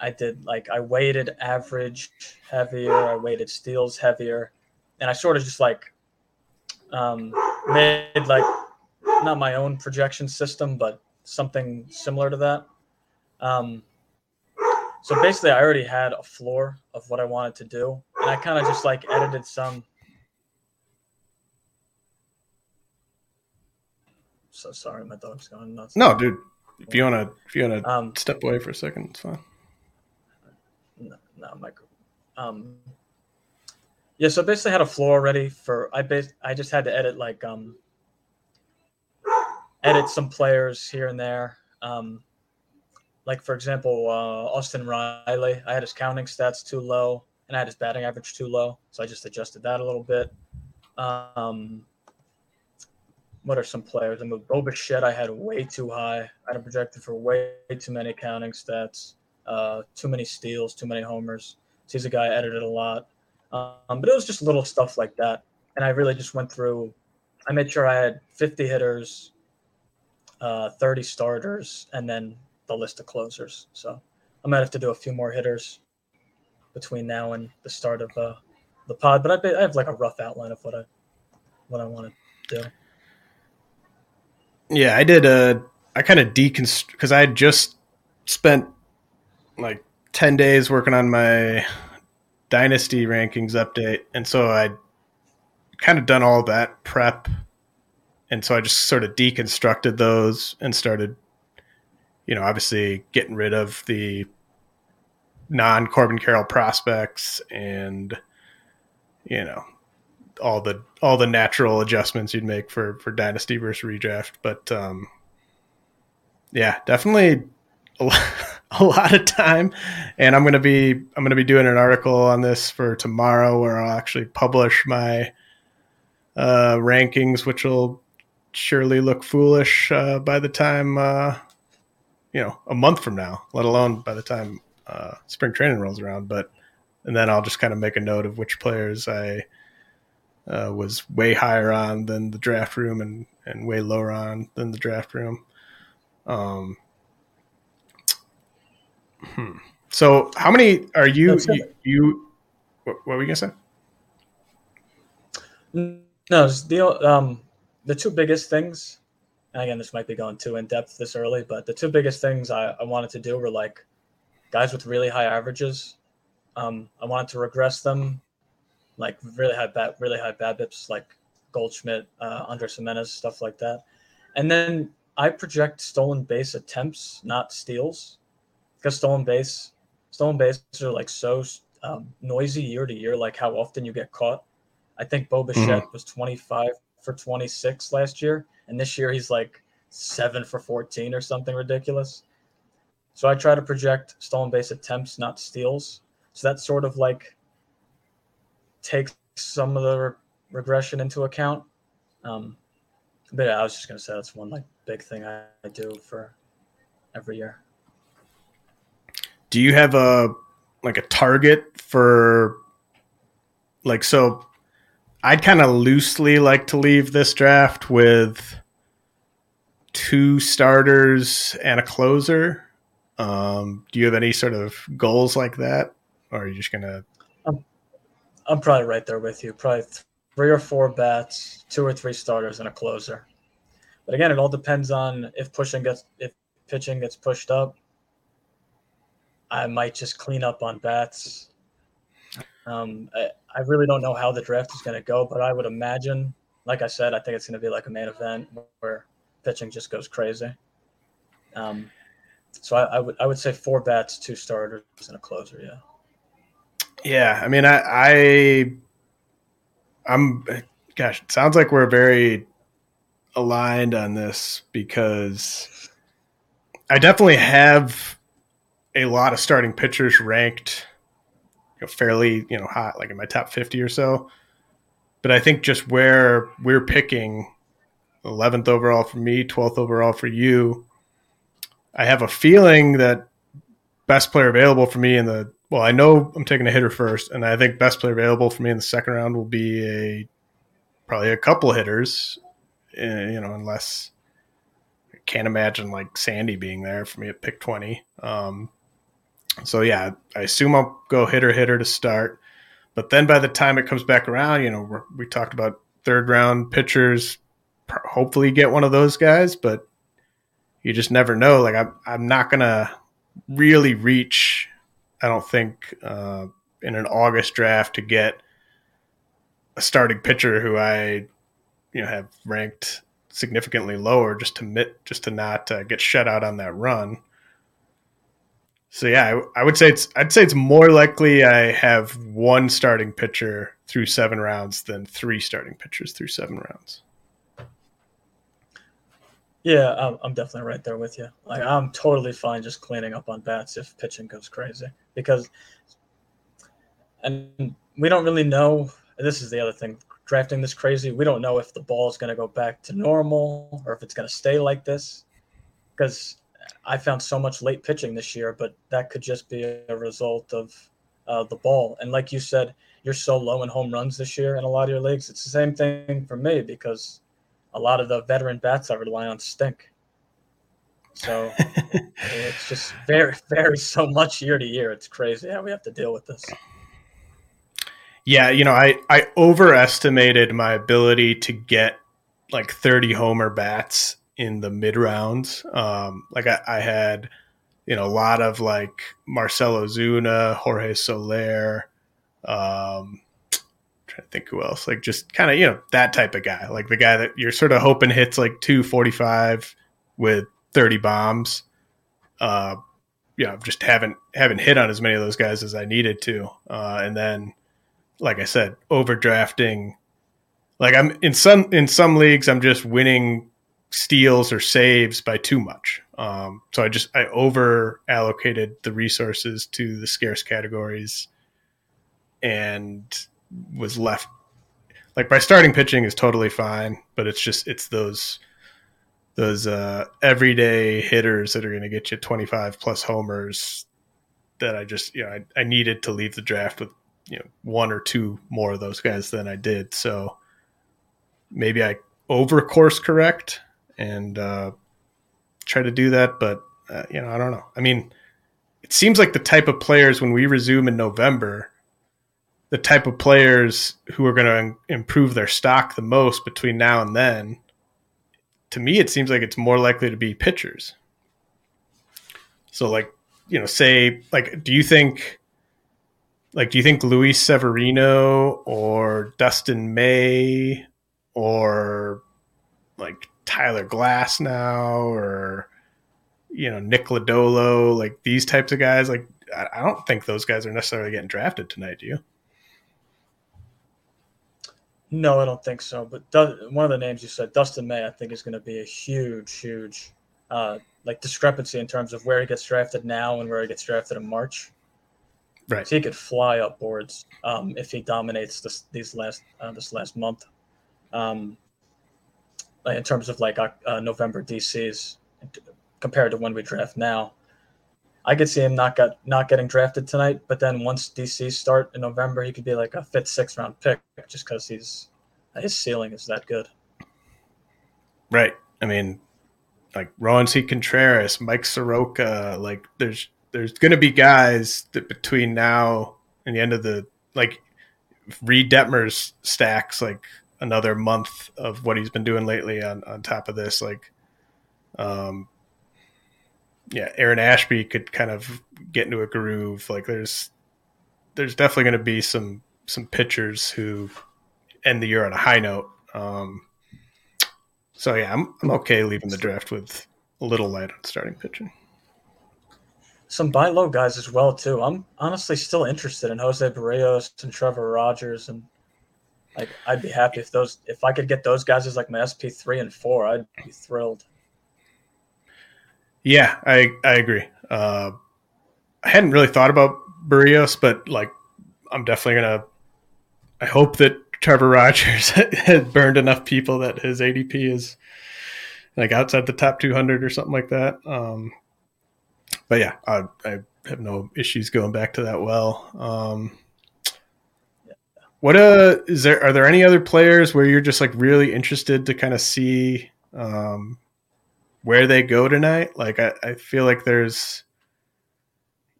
I did like I weighted average heavier, I weighted steals heavier, and I sort of just like um, made like not my own projection system, but something similar to that. Um, so basically, I already had a floor of what I wanted to do, and I kind of just like edited some. So sorry, my dog's going nuts. No, dude, if you wanna if you wanna Um, step away for a second, it's fine. No, micro. Um, yeah, so basically had a floor ready for. I bas- I just had to edit like um, edit some players here and there. Um, like for example, uh, Austin Riley. I had his counting stats too low, and I had his batting average too low, so I just adjusted that a little bit. Um, what are some players? I moved Bo Bichette. I had way too high. I had projected for way too many counting stats, uh, too many steals, too many homers. So he's a guy I edited a lot. Um, but it was just little stuff like that. And I really just went through, I made sure I had 50 hitters, uh, 30 starters, and then the list of closers. So I might have to do a few more hitters between now and the start of uh, the pod. But I, I have like a rough outline of what I what I want to do. Yeah, I did a. I kind of deconstruct because I just spent like ten days working on my dynasty rankings update, and so I kind of done all that prep, and so I just sort of deconstructed those and started, you know, obviously getting rid of the non Corbin Carroll prospects and you know all the all the natural adjustments you'd make for for dynasty versus redraft but um yeah definitely a lot, of time and i'm going to be i'm going to be doing an article on this for tomorrow where i'll actually publish my uh rankings which will surely look foolish uh by the time uh you know a month from now let alone by the time uh spring training rolls around but and then i'll just kind of make a note of which players i uh, was way higher on than the draft room and, and way lower on than the draft room. Um, hmm. So, how many are you? You, you what, what were you gonna say? No, the um the two biggest things. And again, this might be going too in depth this early, but the two biggest things I, I wanted to do were like guys with really high averages. Um, I wanted to regress them, like really high bat, really high bad BABIPs, like Goldschmidt, uh, Andres Gimenez, stuff like that. And then I project stolen base attempts, not steals, because stolen base, stolen bases are like so um, noisy year to year, like how often you get caught. I think Bo Bichette was 25 for 26 last year, and this year he's like seven for 14 or something ridiculous. So I try to project stolen base attempts, not steals. So that sort of like takes some of the re- regression into account. Um, but yeah, I was just gonna say that's one like big thing I, I do for every year. Do you have a like a target for like so? I'd kind of loosely like to leave this draft with two starters and a closer. Um, do you have any sort of goals like that, or are you just gonna? I'm probably right there with you. Probably three or four bats, two or three starters, and a closer. But again, it all depends on if pushing gets if pitching gets pushed up. I might just clean up on bats. Um, I, I really don't know how the draft is going to go, but I would imagine, like I said, I think it's going to be like a main event where pitching just goes crazy. Um, so I, I would I would say four bats, two starters, and a closer. Yeah. Yeah, I mean, I, I, I'm, gosh, it sounds like we're very aligned on this because I definitely have a lot of starting pitchers ranked, you know, fairly, you know, hot, like in my top fifty or so. But I think just where we're picking, eleventh overall for me, twelfth overall for you, I have a feeling that best player available for me in the well, I know I'm taking a hitter first, and I think best player available for me in the second round will be a probably a couple hitters, uh, you know, unless I can't imagine like Sandy being there for me at pick 20. Um, so yeah, I assume I'll go hitter hitter to start, but then by the time it comes back around, you know, we talked about third round pitchers, hopefully get one of those guys, but you just never know. Like I'm, I'm not gonna really reach I don't think uh, in an August draft to get a starting pitcher who I you know have ranked significantly lower just to mit, just to not uh, get shut out on that run. So yeah, I, I, would say it's I'd say it's more likely I have one starting pitcher through seven rounds than three starting pitchers through seven rounds. Yeah, I'm, I'm definitely right there with you. Like I'm totally fine just cleaning up on bats if pitching goes crazy because, and we don't really know. This is the other thing drafting this crazy. We don't know if the ball is going to go back to normal or if it's going to stay like this. Because I found so much late pitching this year, but that could just be a result of uh, the ball. And like you said, you're so low in home runs this year in a lot of your leagues. It's the same thing for me because a lot of the veteran bats I rely on stink. So it's just very, very so much year to year. It's crazy how we have to deal with this. Yeah, you know, I I overestimated my ability to get like 30 homer bats in the mid rounds. Um, like I, I, had, you know, a lot of like Marcell Ozuna, Jorge Soler, um, trying to think who else, like just kind of, you know, that type of guy, like the guy that you're sort of hoping hits like 245 with 30 bombs. Uh, yeah, just haven't haven't hit on as many of those guys as I needed to. Uh, and then, like I said, overdrafting. Like I'm in some in some leagues, I'm just winning steals or saves by too much. Um, so I just I over allocated the resources to the scarce categories, and was left like my starting pitching is totally fine, but it's just it's those those uh, everyday hitters that are going to get you 25 plus homers that I just you know I, I needed to leave the draft with you know one or two more of those guys than I did. So maybe I over course correct and uh, try to do that. But uh, you know, I don't know. I mean, it seems like the type of players when we resume in November, the type of players who are going to improve their stock the most between now and then. To me, it seems like it's more likely to be pitchers. So, like, you know, say, like, do you think, like, do you think Luis Severino or Dustin May or like Tyler Glasnow or you know Nick Lodolo, like these types of guys. Like I don't think those guys are necessarily getting drafted tonight. Do you? No, I don't think so. But one of the names you said, Dustin May, I think is going to be a huge, huge uh, like discrepancy in terms of where he gets drafted now and where he gets drafted in March. Right. So he could fly up boards um, if he dominates this these last uh, this last month. Um, in terms of like uh, November DCs compared to when we draft now. I could see him not get not getting drafted tonight, but then once DCs start in November, he could be like a fifth, sixth round pick just because he's his ceiling is that good. Right. I mean, like Roansy Contreras, Mike Soroka, like there's there's to be guys that between now and the end of the like Reid Detmers stacks like another month of what he's been doing lately on on top of this like um yeah aaron ashby could kind of get into a groove. Like there's there's definitely going to be some some pitchers who end the year on a high note. Um so yeah i'm, I'm okay leaving the draft with a little light on starting pitching. Some buy low guys as well too. I'm honestly still interested in Jose Berrios and Trevor Rogers and like I'd be happy if those if I could get those guys as like my SP three and four, I'd be thrilled. Yeah, I I agree. Uh, I hadn't really thought about Berrios, but like I'm definitely gonna. I hope that Trevor Rogers has burned enough people that his ADP is like outside the top 200 or something like that. Um, but yeah, I, I, have no issues going back to that well. Um, what uh is there are there any other players where you're just like really interested to kind of see um where they go tonight? Like I, I feel like there's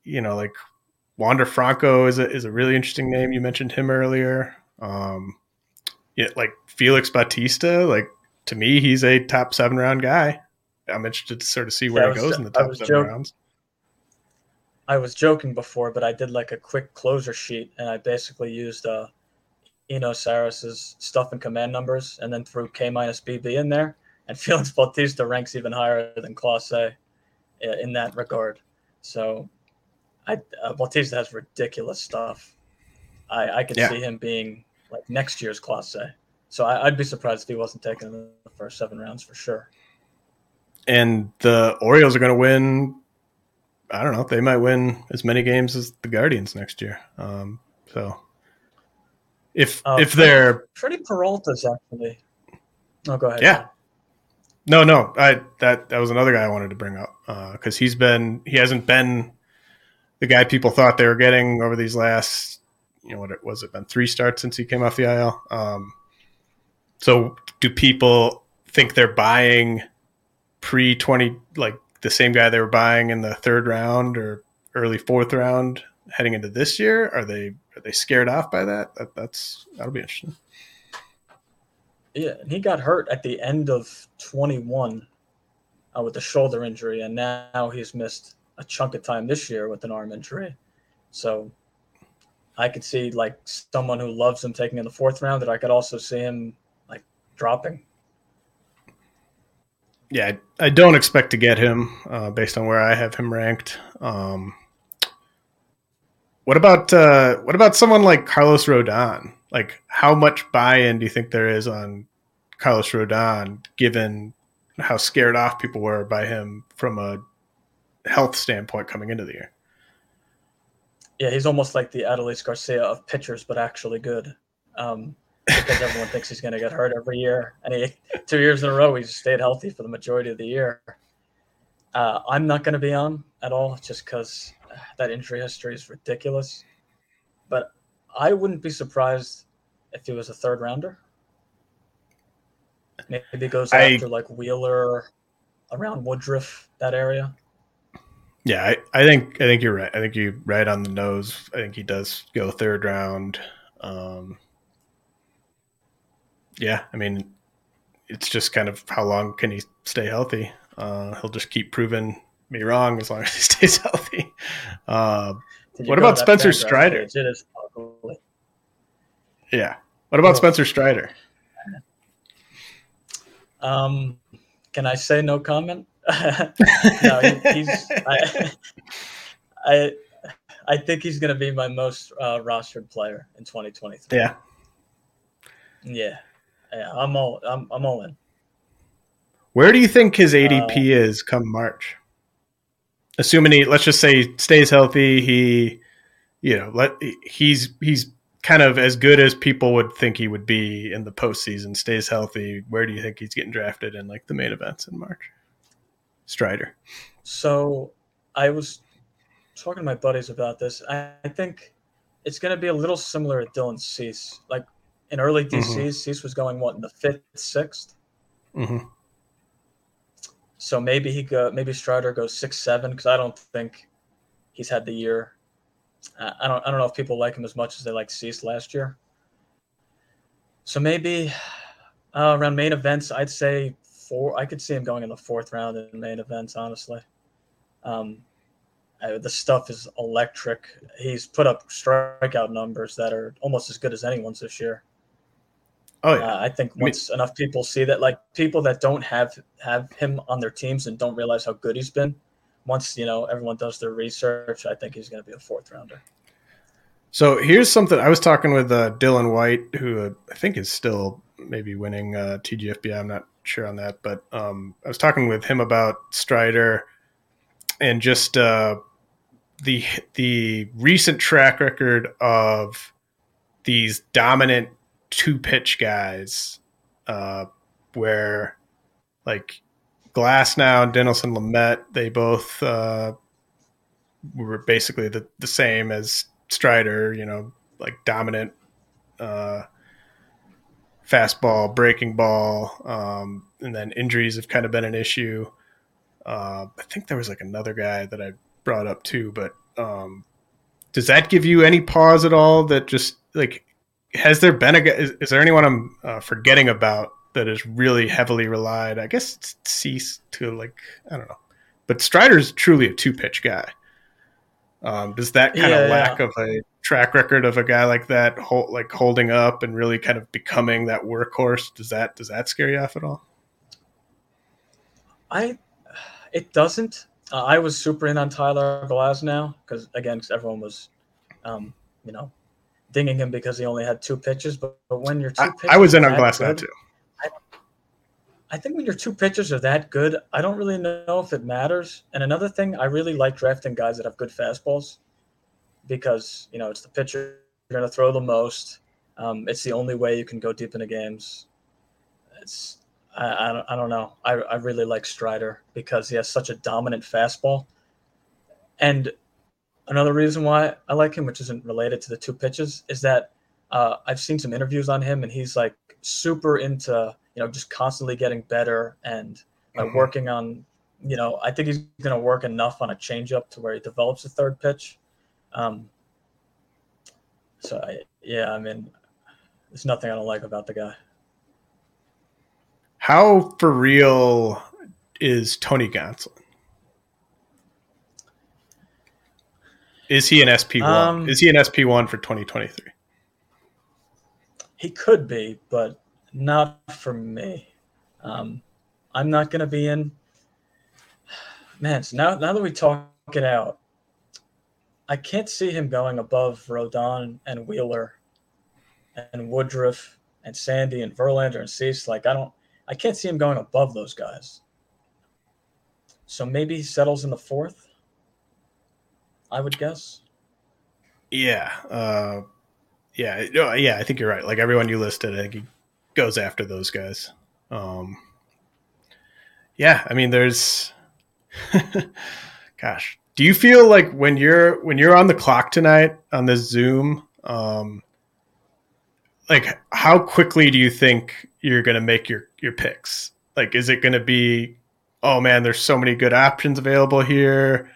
you know, like Wander Franco is a is a really interesting name. You mentioned him earlier. Um yeah, like Felix Bautista, like to me, he's a top seven round guy. I'm interested to sort of see where yeah, he goes in the top seven joking. rounds. I was joking before, but I did like a quick closer sheet, and I basically used a uh, Eno Sarris's stuff and command numbers, and then threw K minus BB in there, and Felix Bautista ranks even higher than Clase in that regard. So, I uh, Bautista has ridiculous stuff. I I could yeah. see him being like next year's Clase. So I, would be surprised if he wasn't taken in the first seven rounds for sure. And the Orioles are going to win. I don't know. They might win as many games as the Guardians next year. Um, so if uh, if they're Freddie Peralta's actually. Oh, go ahead. Yeah. No, no. I that that was another guy I wanted to bring up because uh, he's been he hasn't been the guy people thought they were getting over these last you know what it was it been three starts since he came off the IL. Um, so do people think they're buying pre twenty like the same guy they were buying in the third round or early fourth round heading into this year? Are they are they scared off by that? that that's that'll be interesting. Yeah, and he got hurt at the end of 21 uh, with a shoulder injury, and now he's missed a chunk of time this year with an arm injury. So I could see like someone who loves him taking in the fourth round, that I could also see him like dropping. Yeah, I don't expect to get him uh, based on where I have him ranked. Um, what about uh, what about someone like Carlos Rodon? Like, how much buy-in do you think there is on Carlos Rodon, given how scared off people were by him from a health standpoint coming into the year? Yeah, he's almost like the Adolis Garcia of pitchers, but actually good. Um, because everyone thinks he's going to get hurt every year, and he two years in a row he's stayed healthy for the majority of the year. Uh, I'm not going to be on at all, just because that injury history is ridiculous. But I wouldn't be surprised if he was a third rounder. Maybe goes I, after like Wheeler, around Woodruff, that area. Yeah, I, I think I think you're right. I think you're right on the nose. I think he does go third round. Um, yeah, I mean, it's just kind of how long can he stay healthy? Uh, he'll just keep proving me wrong as long as he stays healthy. Uh, what about Spencer Strider? Yeah. What about Spencer Strider? Um, can I say no comment? no, he, he's. I, I, I think he's going to be my most uh, rostered player in 2023. Yeah. Yeah. Yeah. I'm all. I'm. I'm all in. Where do you think his ADP uh, is come March? Assuming he let's just say stays healthy, he you know, let he's he's kind of as good as people would think he would be in the postseason, stays healthy. Where do you think he's getting drafted in like the main events in March? Strider. So I was talking to my buddies about this. I, I think it's going to be a little similar to Dylan Cease. Like in early DCs, mm-hmm. Cease was going what in the fifth, 6th mm-hmm. So maybe he go maybe Strider goes six seven because I don't think he's had the year. I don't I don't know if people like him as much as they like Cease last year. So maybe uh, around main events, I'd say four. I could see him going in the fourth round in main events. Honestly, um, I, the stuff is electric. He's put up strikeout numbers that are almost as good as anyone's this year. Oh yeah. Uh, I think once I mean, enough people see that, like people that don't have have him on their teams and don't realize how good he's been, once you know everyone does their research, I think he's going to be a fourth rounder. So here's something I was talking with uh, Dylan White, who uh, I think is still maybe winning uh, TGFBI. I'm not sure on that, but um, I was talking with him about Strider and just uh, the the recent track record of these dominant two pitch guys, uh, where like Glasnow and Dinelson Lamet, they both uh, were basically the, the same as Strider, you know, like dominant uh, fastball, breaking ball, um, and then injuries have kind of been an issue. Uh, I think there was like another guy that I brought up too, but um, does that give you any pause at all? That just like has there been a is, is there anyone I'm uh, forgetting about that is really heavily relied? I guess it's Cease to like I don't know, but Strider's truly a two pitch guy. Um, does that kind yeah, of lack yeah. of a track record of a guy like that, hold, like holding up and really kind of becoming that workhorse, does that does that scare you off at all? I, it doesn't. Uh, I was super in on Tyler Glasnow because again, cause everyone was, um, you know, dinging him because he only had two pitches. But, but when you're two, I, I was in on Glasnow too. I, I think when your two pitchers are that good, I don't really know if it matters. And another thing, I really like drafting guys that have good fastballs because you know it's the pitcher you're going to throw the most. Um, it's the only way you can go deep into games. It's I, I, don't, I don't know. I, I really like Strider because he has such a dominant fastball. And another reason why I like him, which isn't related to the two pitches, is that uh, I've seen some interviews on him, and he's like super into you know just constantly getting better and uh, mm-hmm. working on you know I think he's going to work enough on a changeup to where he develops a third pitch. Um, so I, yeah, I mean, there's nothing I don't like about the guy. How for real is Tony Gonsolin? Is he an SP one? Um, is he an SP one for 2023? He could be, but not for me. Um, I'm not going to be in. Man, so now now that we talk it out, I can't see him going above Rodon and Wheeler and Woodruff and Sandy and Verlander and Cease. Like I don't, I can't see him going above those guys. So maybe he settles in the fourth. I would guess. Yeah, uh, yeah, yeah. I think you're right. Like everyone you listed, I think he goes after those guys. Um, yeah, I mean, there's, gosh, do you feel like when you're when you're on the clock tonight on this Zoom, um, like how quickly do you think you're going to make your your picks? Like, is it going to be, oh man, there's so many good options available here.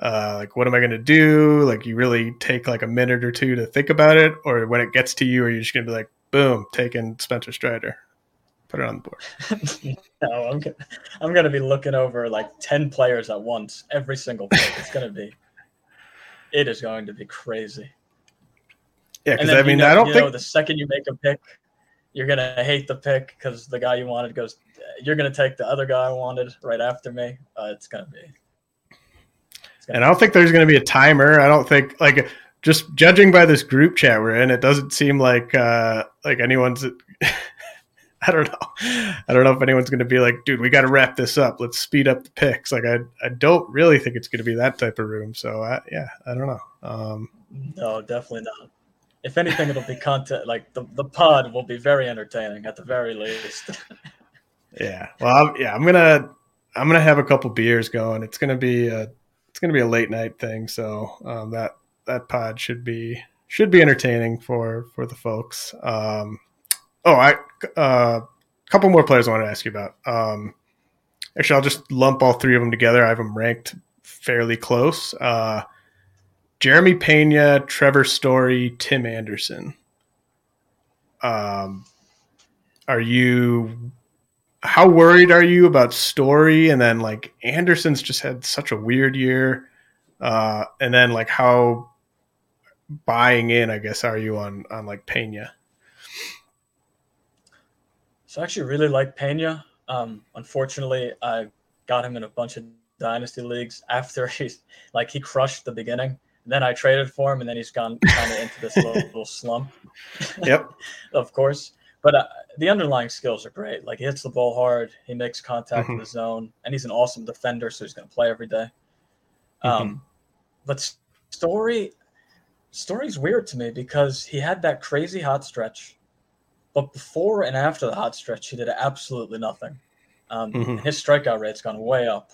Uh, like, what am I going to do? Like, you really take like a minute or two to think about it, or when it gets to you, are you just going to be like, boom, taking Spencer Strider? Put it on the board. no, I'm gonna, I'm gonna be looking over like ten players at once, every single pick. It's gonna be, it is going to be crazy. Yeah, because I mean, know, I don't think know, the second you make a pick, you're gonna hate the pick because the guy you wanted goes. You're gonna take the other guy I wanted right after me. Uh, it's gonna be. And I don't think there's gonna be a timer. I don't think like just judging by this group chat we're in, it doesn't seem like uh like anyone's. I don't know. I don't know if anyone's going to be like, dude, we got to wrap this up. Let's speed up the picks. Like, I, I don't really think it's going to be that type of room. So, I, yeah, I don't know. Um, no, definitely not. If anything, it'll be content. Like the, the pod will be very entertaining at the very least. yeah. Well, I'm, yeah, I'm gonna I'm gonna have a couple beers going. It's gonna be a it's gonna be a late night thing. So um, that that pod should be should be entertaining for for the folks. Um, Oh, I a uh, couple more players I want to ask you about. Um, actually, I'll just lump all three of them together. I have them ranked fairly close. Uh, Jeremy Pena, Trevor Story, Tim Anderson. Um, are you? How worried are you about Story? And then like Anderson's just had such a weird year. Uh, and then like how buying in, I guess, are you on on like Pena? So I actually really like Pena. Um, unfortunately, I got him in a bunch of dynasty leagues after he's like he crushed the beginning. then I traded for him, and then he's gone kind of into this little, little slump. Yep, of course. But uh, the underlying skills are great. Like he hits the ball hard, he makes contact mm-hmm. in the zone, and he's an awesome defender. So he's going to play every day. Mm-hmm. Um, but story, story's weird to me because he had that crazy hot stretch but before and after the hot stretch, he did absolutely nothing. Um, mm-hmm. His strikeout rate's gone way up.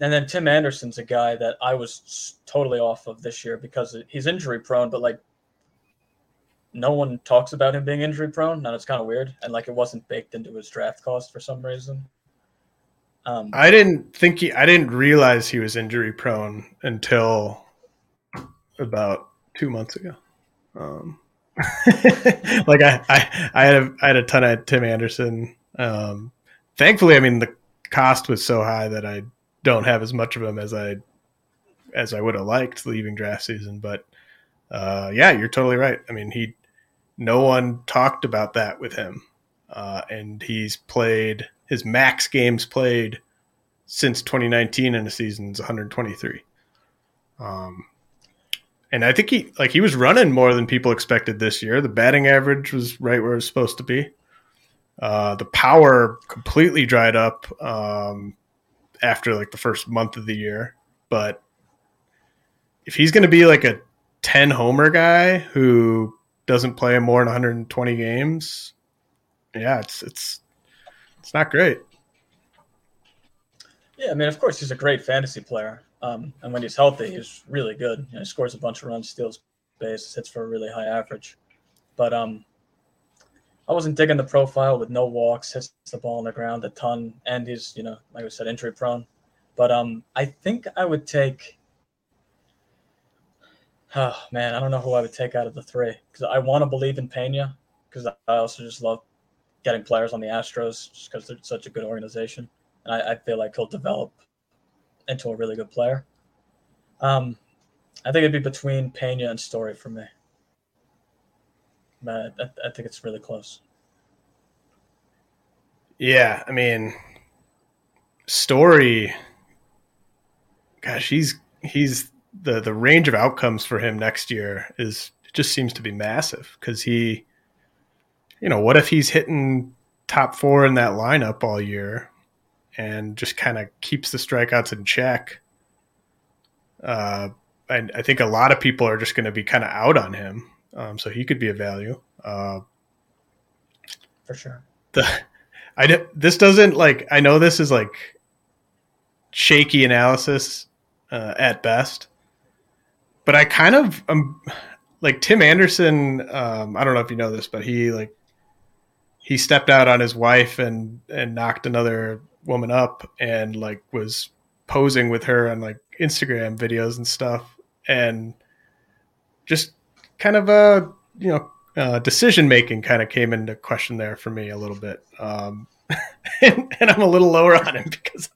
And then Tim Anderson's a guy that I was totally off of this year because he's injury prone, but like no one talks about him being injury prone. and it's kind of weird. And like it wasn't baked into his draft cost for some reason. Um, I didn't think he, I didn't realize he was injury prone until about two months ago. Um, like I, I, I had a, I had a ton of Tim Anderson. Um, thankfully, I mean the cost was so high that I don't have as much of him as I as I would have liked leaving draft season. But uh, yeah, you're totally right. I mean, he no one talked about that with him. uh, and he's played his max games played since 2019 in a season is 123. Um, and I think he like he was running more than people expected this year. The batting average was right where it was supposed to be. Uh, the power completely dried up um, after like the first month of the year, but if he's going to be like a 10 homer guy who doesn't play more than 120 games, yeah, it's it's it's not great. Yeah, I mean, of course, he's a great fantasy player. Um, and when he's healthy, he's really good. You know, he scores a bunch of runs, steals base, hits for a really high average. But um, I wasn't digging the profile with no walks, hits the ball on the ground a ton, and he's you know like I said injury prone. But um, I think I would take. Oh man, I don't know who I would take out of the three because I want to believe in Pena because I also just love getting players on the Astros just because they're such a good organization, and I, I feel like he'll develop into a really good player. Um, I think it'd be between Pena and Story for me. But I, I think it's really close. Yeah, I mean, Story. Gosh, he's he's the the range of outcomes for him next year is just seems to be massive because he, you know, what if he's hitting top four in that lineup all year? and just kind of keeps the strikeouts in check. Uh, I, I think a lot of people are just going to be kind of out on him, um, so he could be a value uh, for sure. The I this doesn't like I know this is like shaky analysis uh, at best, but I kind of um like Tim Anderson. Um, I don't know if you know this, but he like he stepped out on his wife and and knocked another woman up and like was posing with her on like Instagram videos and stuff and just kind of a you know uh, decision making kind of came into question there for me a little bit um, and, and, I'm a little lower on him because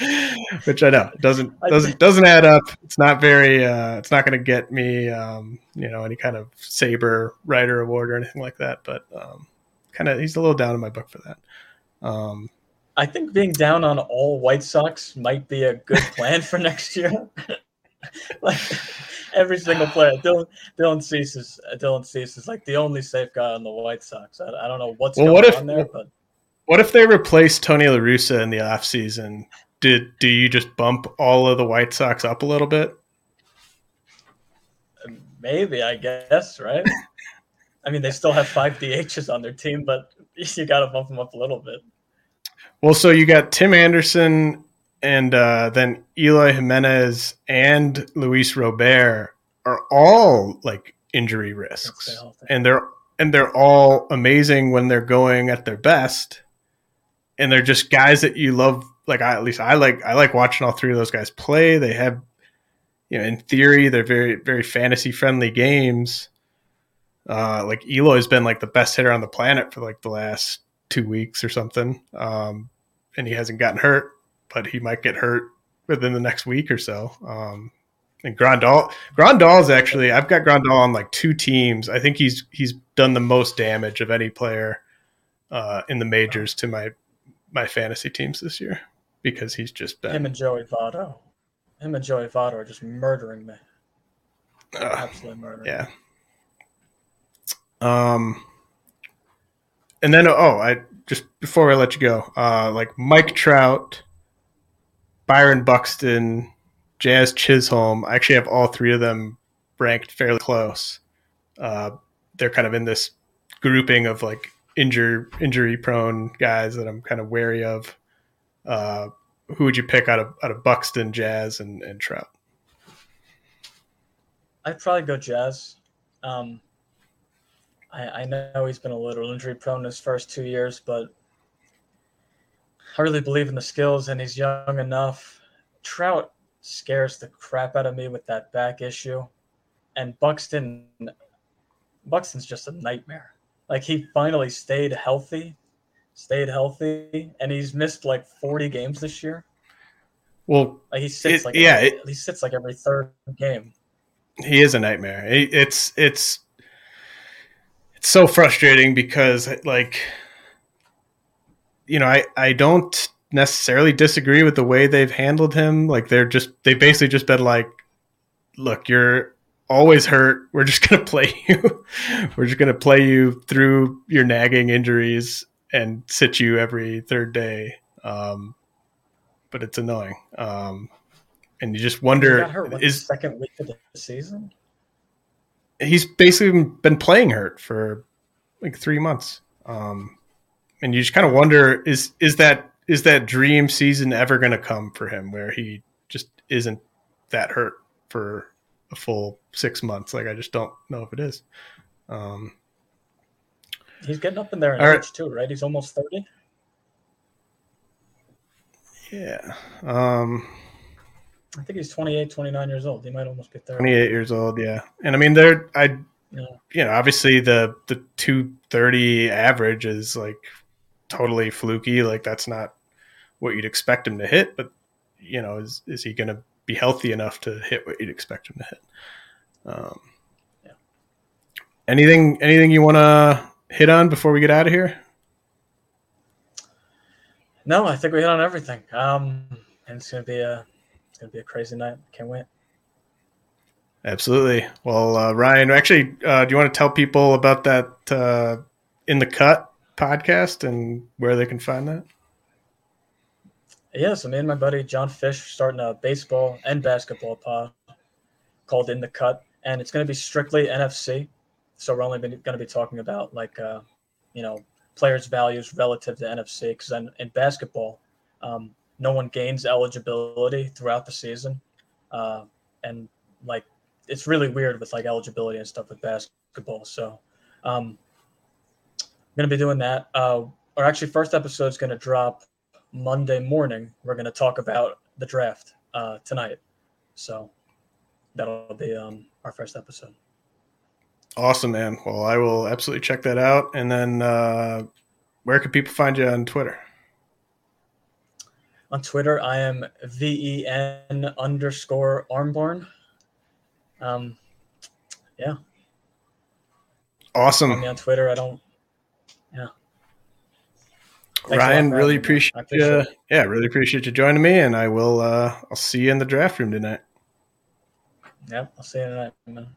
which I know doesn't doesn't doesn't add up it's not very uh, it's not going to get me um, you know any kind of Saber writer award or anything like that but um, kind of he's a little down in my book for that um, I think being down on all White Sox might be a good plan for next year. like every single player, Dylan Dylan Cease is Dylan Cease is like the only safe guy on the White Sox. I, I don't know what's well, going what if, on there, but what if they replace Tony La Russa in the offseason? Did do you just bump all of the White Sox up a little bit? Maybe, I guess, right? I mean, they still have five DHs on their team, but you got to bump them up a little bit. Well, so you got Tim Anderson and uh, then Eloy Jimenez and Luis Robert are all like injury risks, and they're and they're all amazing when they're going at their best, and they're just guys that you love. Like I, at least I like I like watching all three of those guys play. They have, you know, in theory, they're very very fantasy friendly games. Uh, like Eloy's been like the best hitter on the planet for like the last two weeks or something. Um, and he hasn't gotten hurt, but he might get hurt within the next week or so. Um, and Grandal, Grandal is actually I've got Grandal on like two teams. I think he's he's done the most damage of any player uh, in the majors to my my fantasy teams this year because he's just been him and Joey Votto. Him and Joey Votto are just murdering me. Uh, Absolutely murdering. Yeah. Um. And then oh, I just before I let you go, uh, like Mike Trout, Byron Buxton, Jazz Chisholm. I actually have all three of them ranked fairly close. Uh, they're kind of in this grouping of like injury injury prone guys that I'm kind of wary of. Uh, who would you pick out of out of Buxton, Jazz, and, and Trout? I'd probably go Jazz. Um, I, I know he's been a little injury prone his first two years, but I really believe in the skills and he's young enough. Trout scares the crap out of me with that back issue. And Buxton Buxton's just a nightmare. Like he finally stayed healthy, stayed healthy, and he's missed like 40 games this year. Well, like he sits it, like yeah, every, it, he sits like every third game. He is a nightmare. It, it's it's it's so frustrating because like you know, I I don't necessarily disagree with the way they've handled him. Like they're just they basically just been like, look, you're always hurt. We're just gonna play you. We're just gonna play you through your nagging injuries and sit you every third day. Um, but it's annoying. Um, and you just wonder He got hurt, what, is the second week of the season? he's basically been playing hurt for like three months. Um, and you just kind of wonder is is that is that dream season ever going to come for him where he just isn't that hurt for a full six months? Like I just don't know if it is. Um, He's getting up in there in All right. age too, right? He's almost thirty. yeah, um, I think he's 28, 29 years old. He might almost be thirty. twenty eight years old. Yeah, and I mean they're I Yeah. you know obviously the the two thirty average is like totally fluky. Like that's not what you'd expect him to hit, but you know, is is he going to be healthy enough to hit what you'd expect him to hit? Um, Yeah. Anything anything you want to hit on before we get out of here? No, I think we hit on everything. Um, and it's gonna be a it's gonna be a crazy night. Can't wait. Absolutely. Well, uh, Ryan, actually, uh, do you want to tell people about that uh, in the cut podcast and where they can find that? Yeah, so me and my buddy John Fish starting a baseball and basketball pod called In the Cut, and it's going to be strictly NFBC. So we're only going to be talking about like uh, you know players' values relative to NFBC because in, in basketball, um, no one gains eligibility throughout the season, uh, and like it's really weird with like eligibility and stuff with basketball. So um, I'm going to be doing that. Uh, actually first episode is going to drop Monday morning, we're going to talk about the draft uh, tonight. So that'll be um, our first episode. Awesome, man. Well, I will absolutely check that out. And then, uh, where can people find you on Twitter? On Twitter, I am ven underscore armborn. Um, yeah, Awesome, follow me on Twitter. I don't. Thanks lot Ryan. Really having me, man. appreciate, appreciate you. Yeah, really appreciate you joining me. And I will. Uh, I'll see you in the draft room tonight. Yep, I'll see you tonight, man.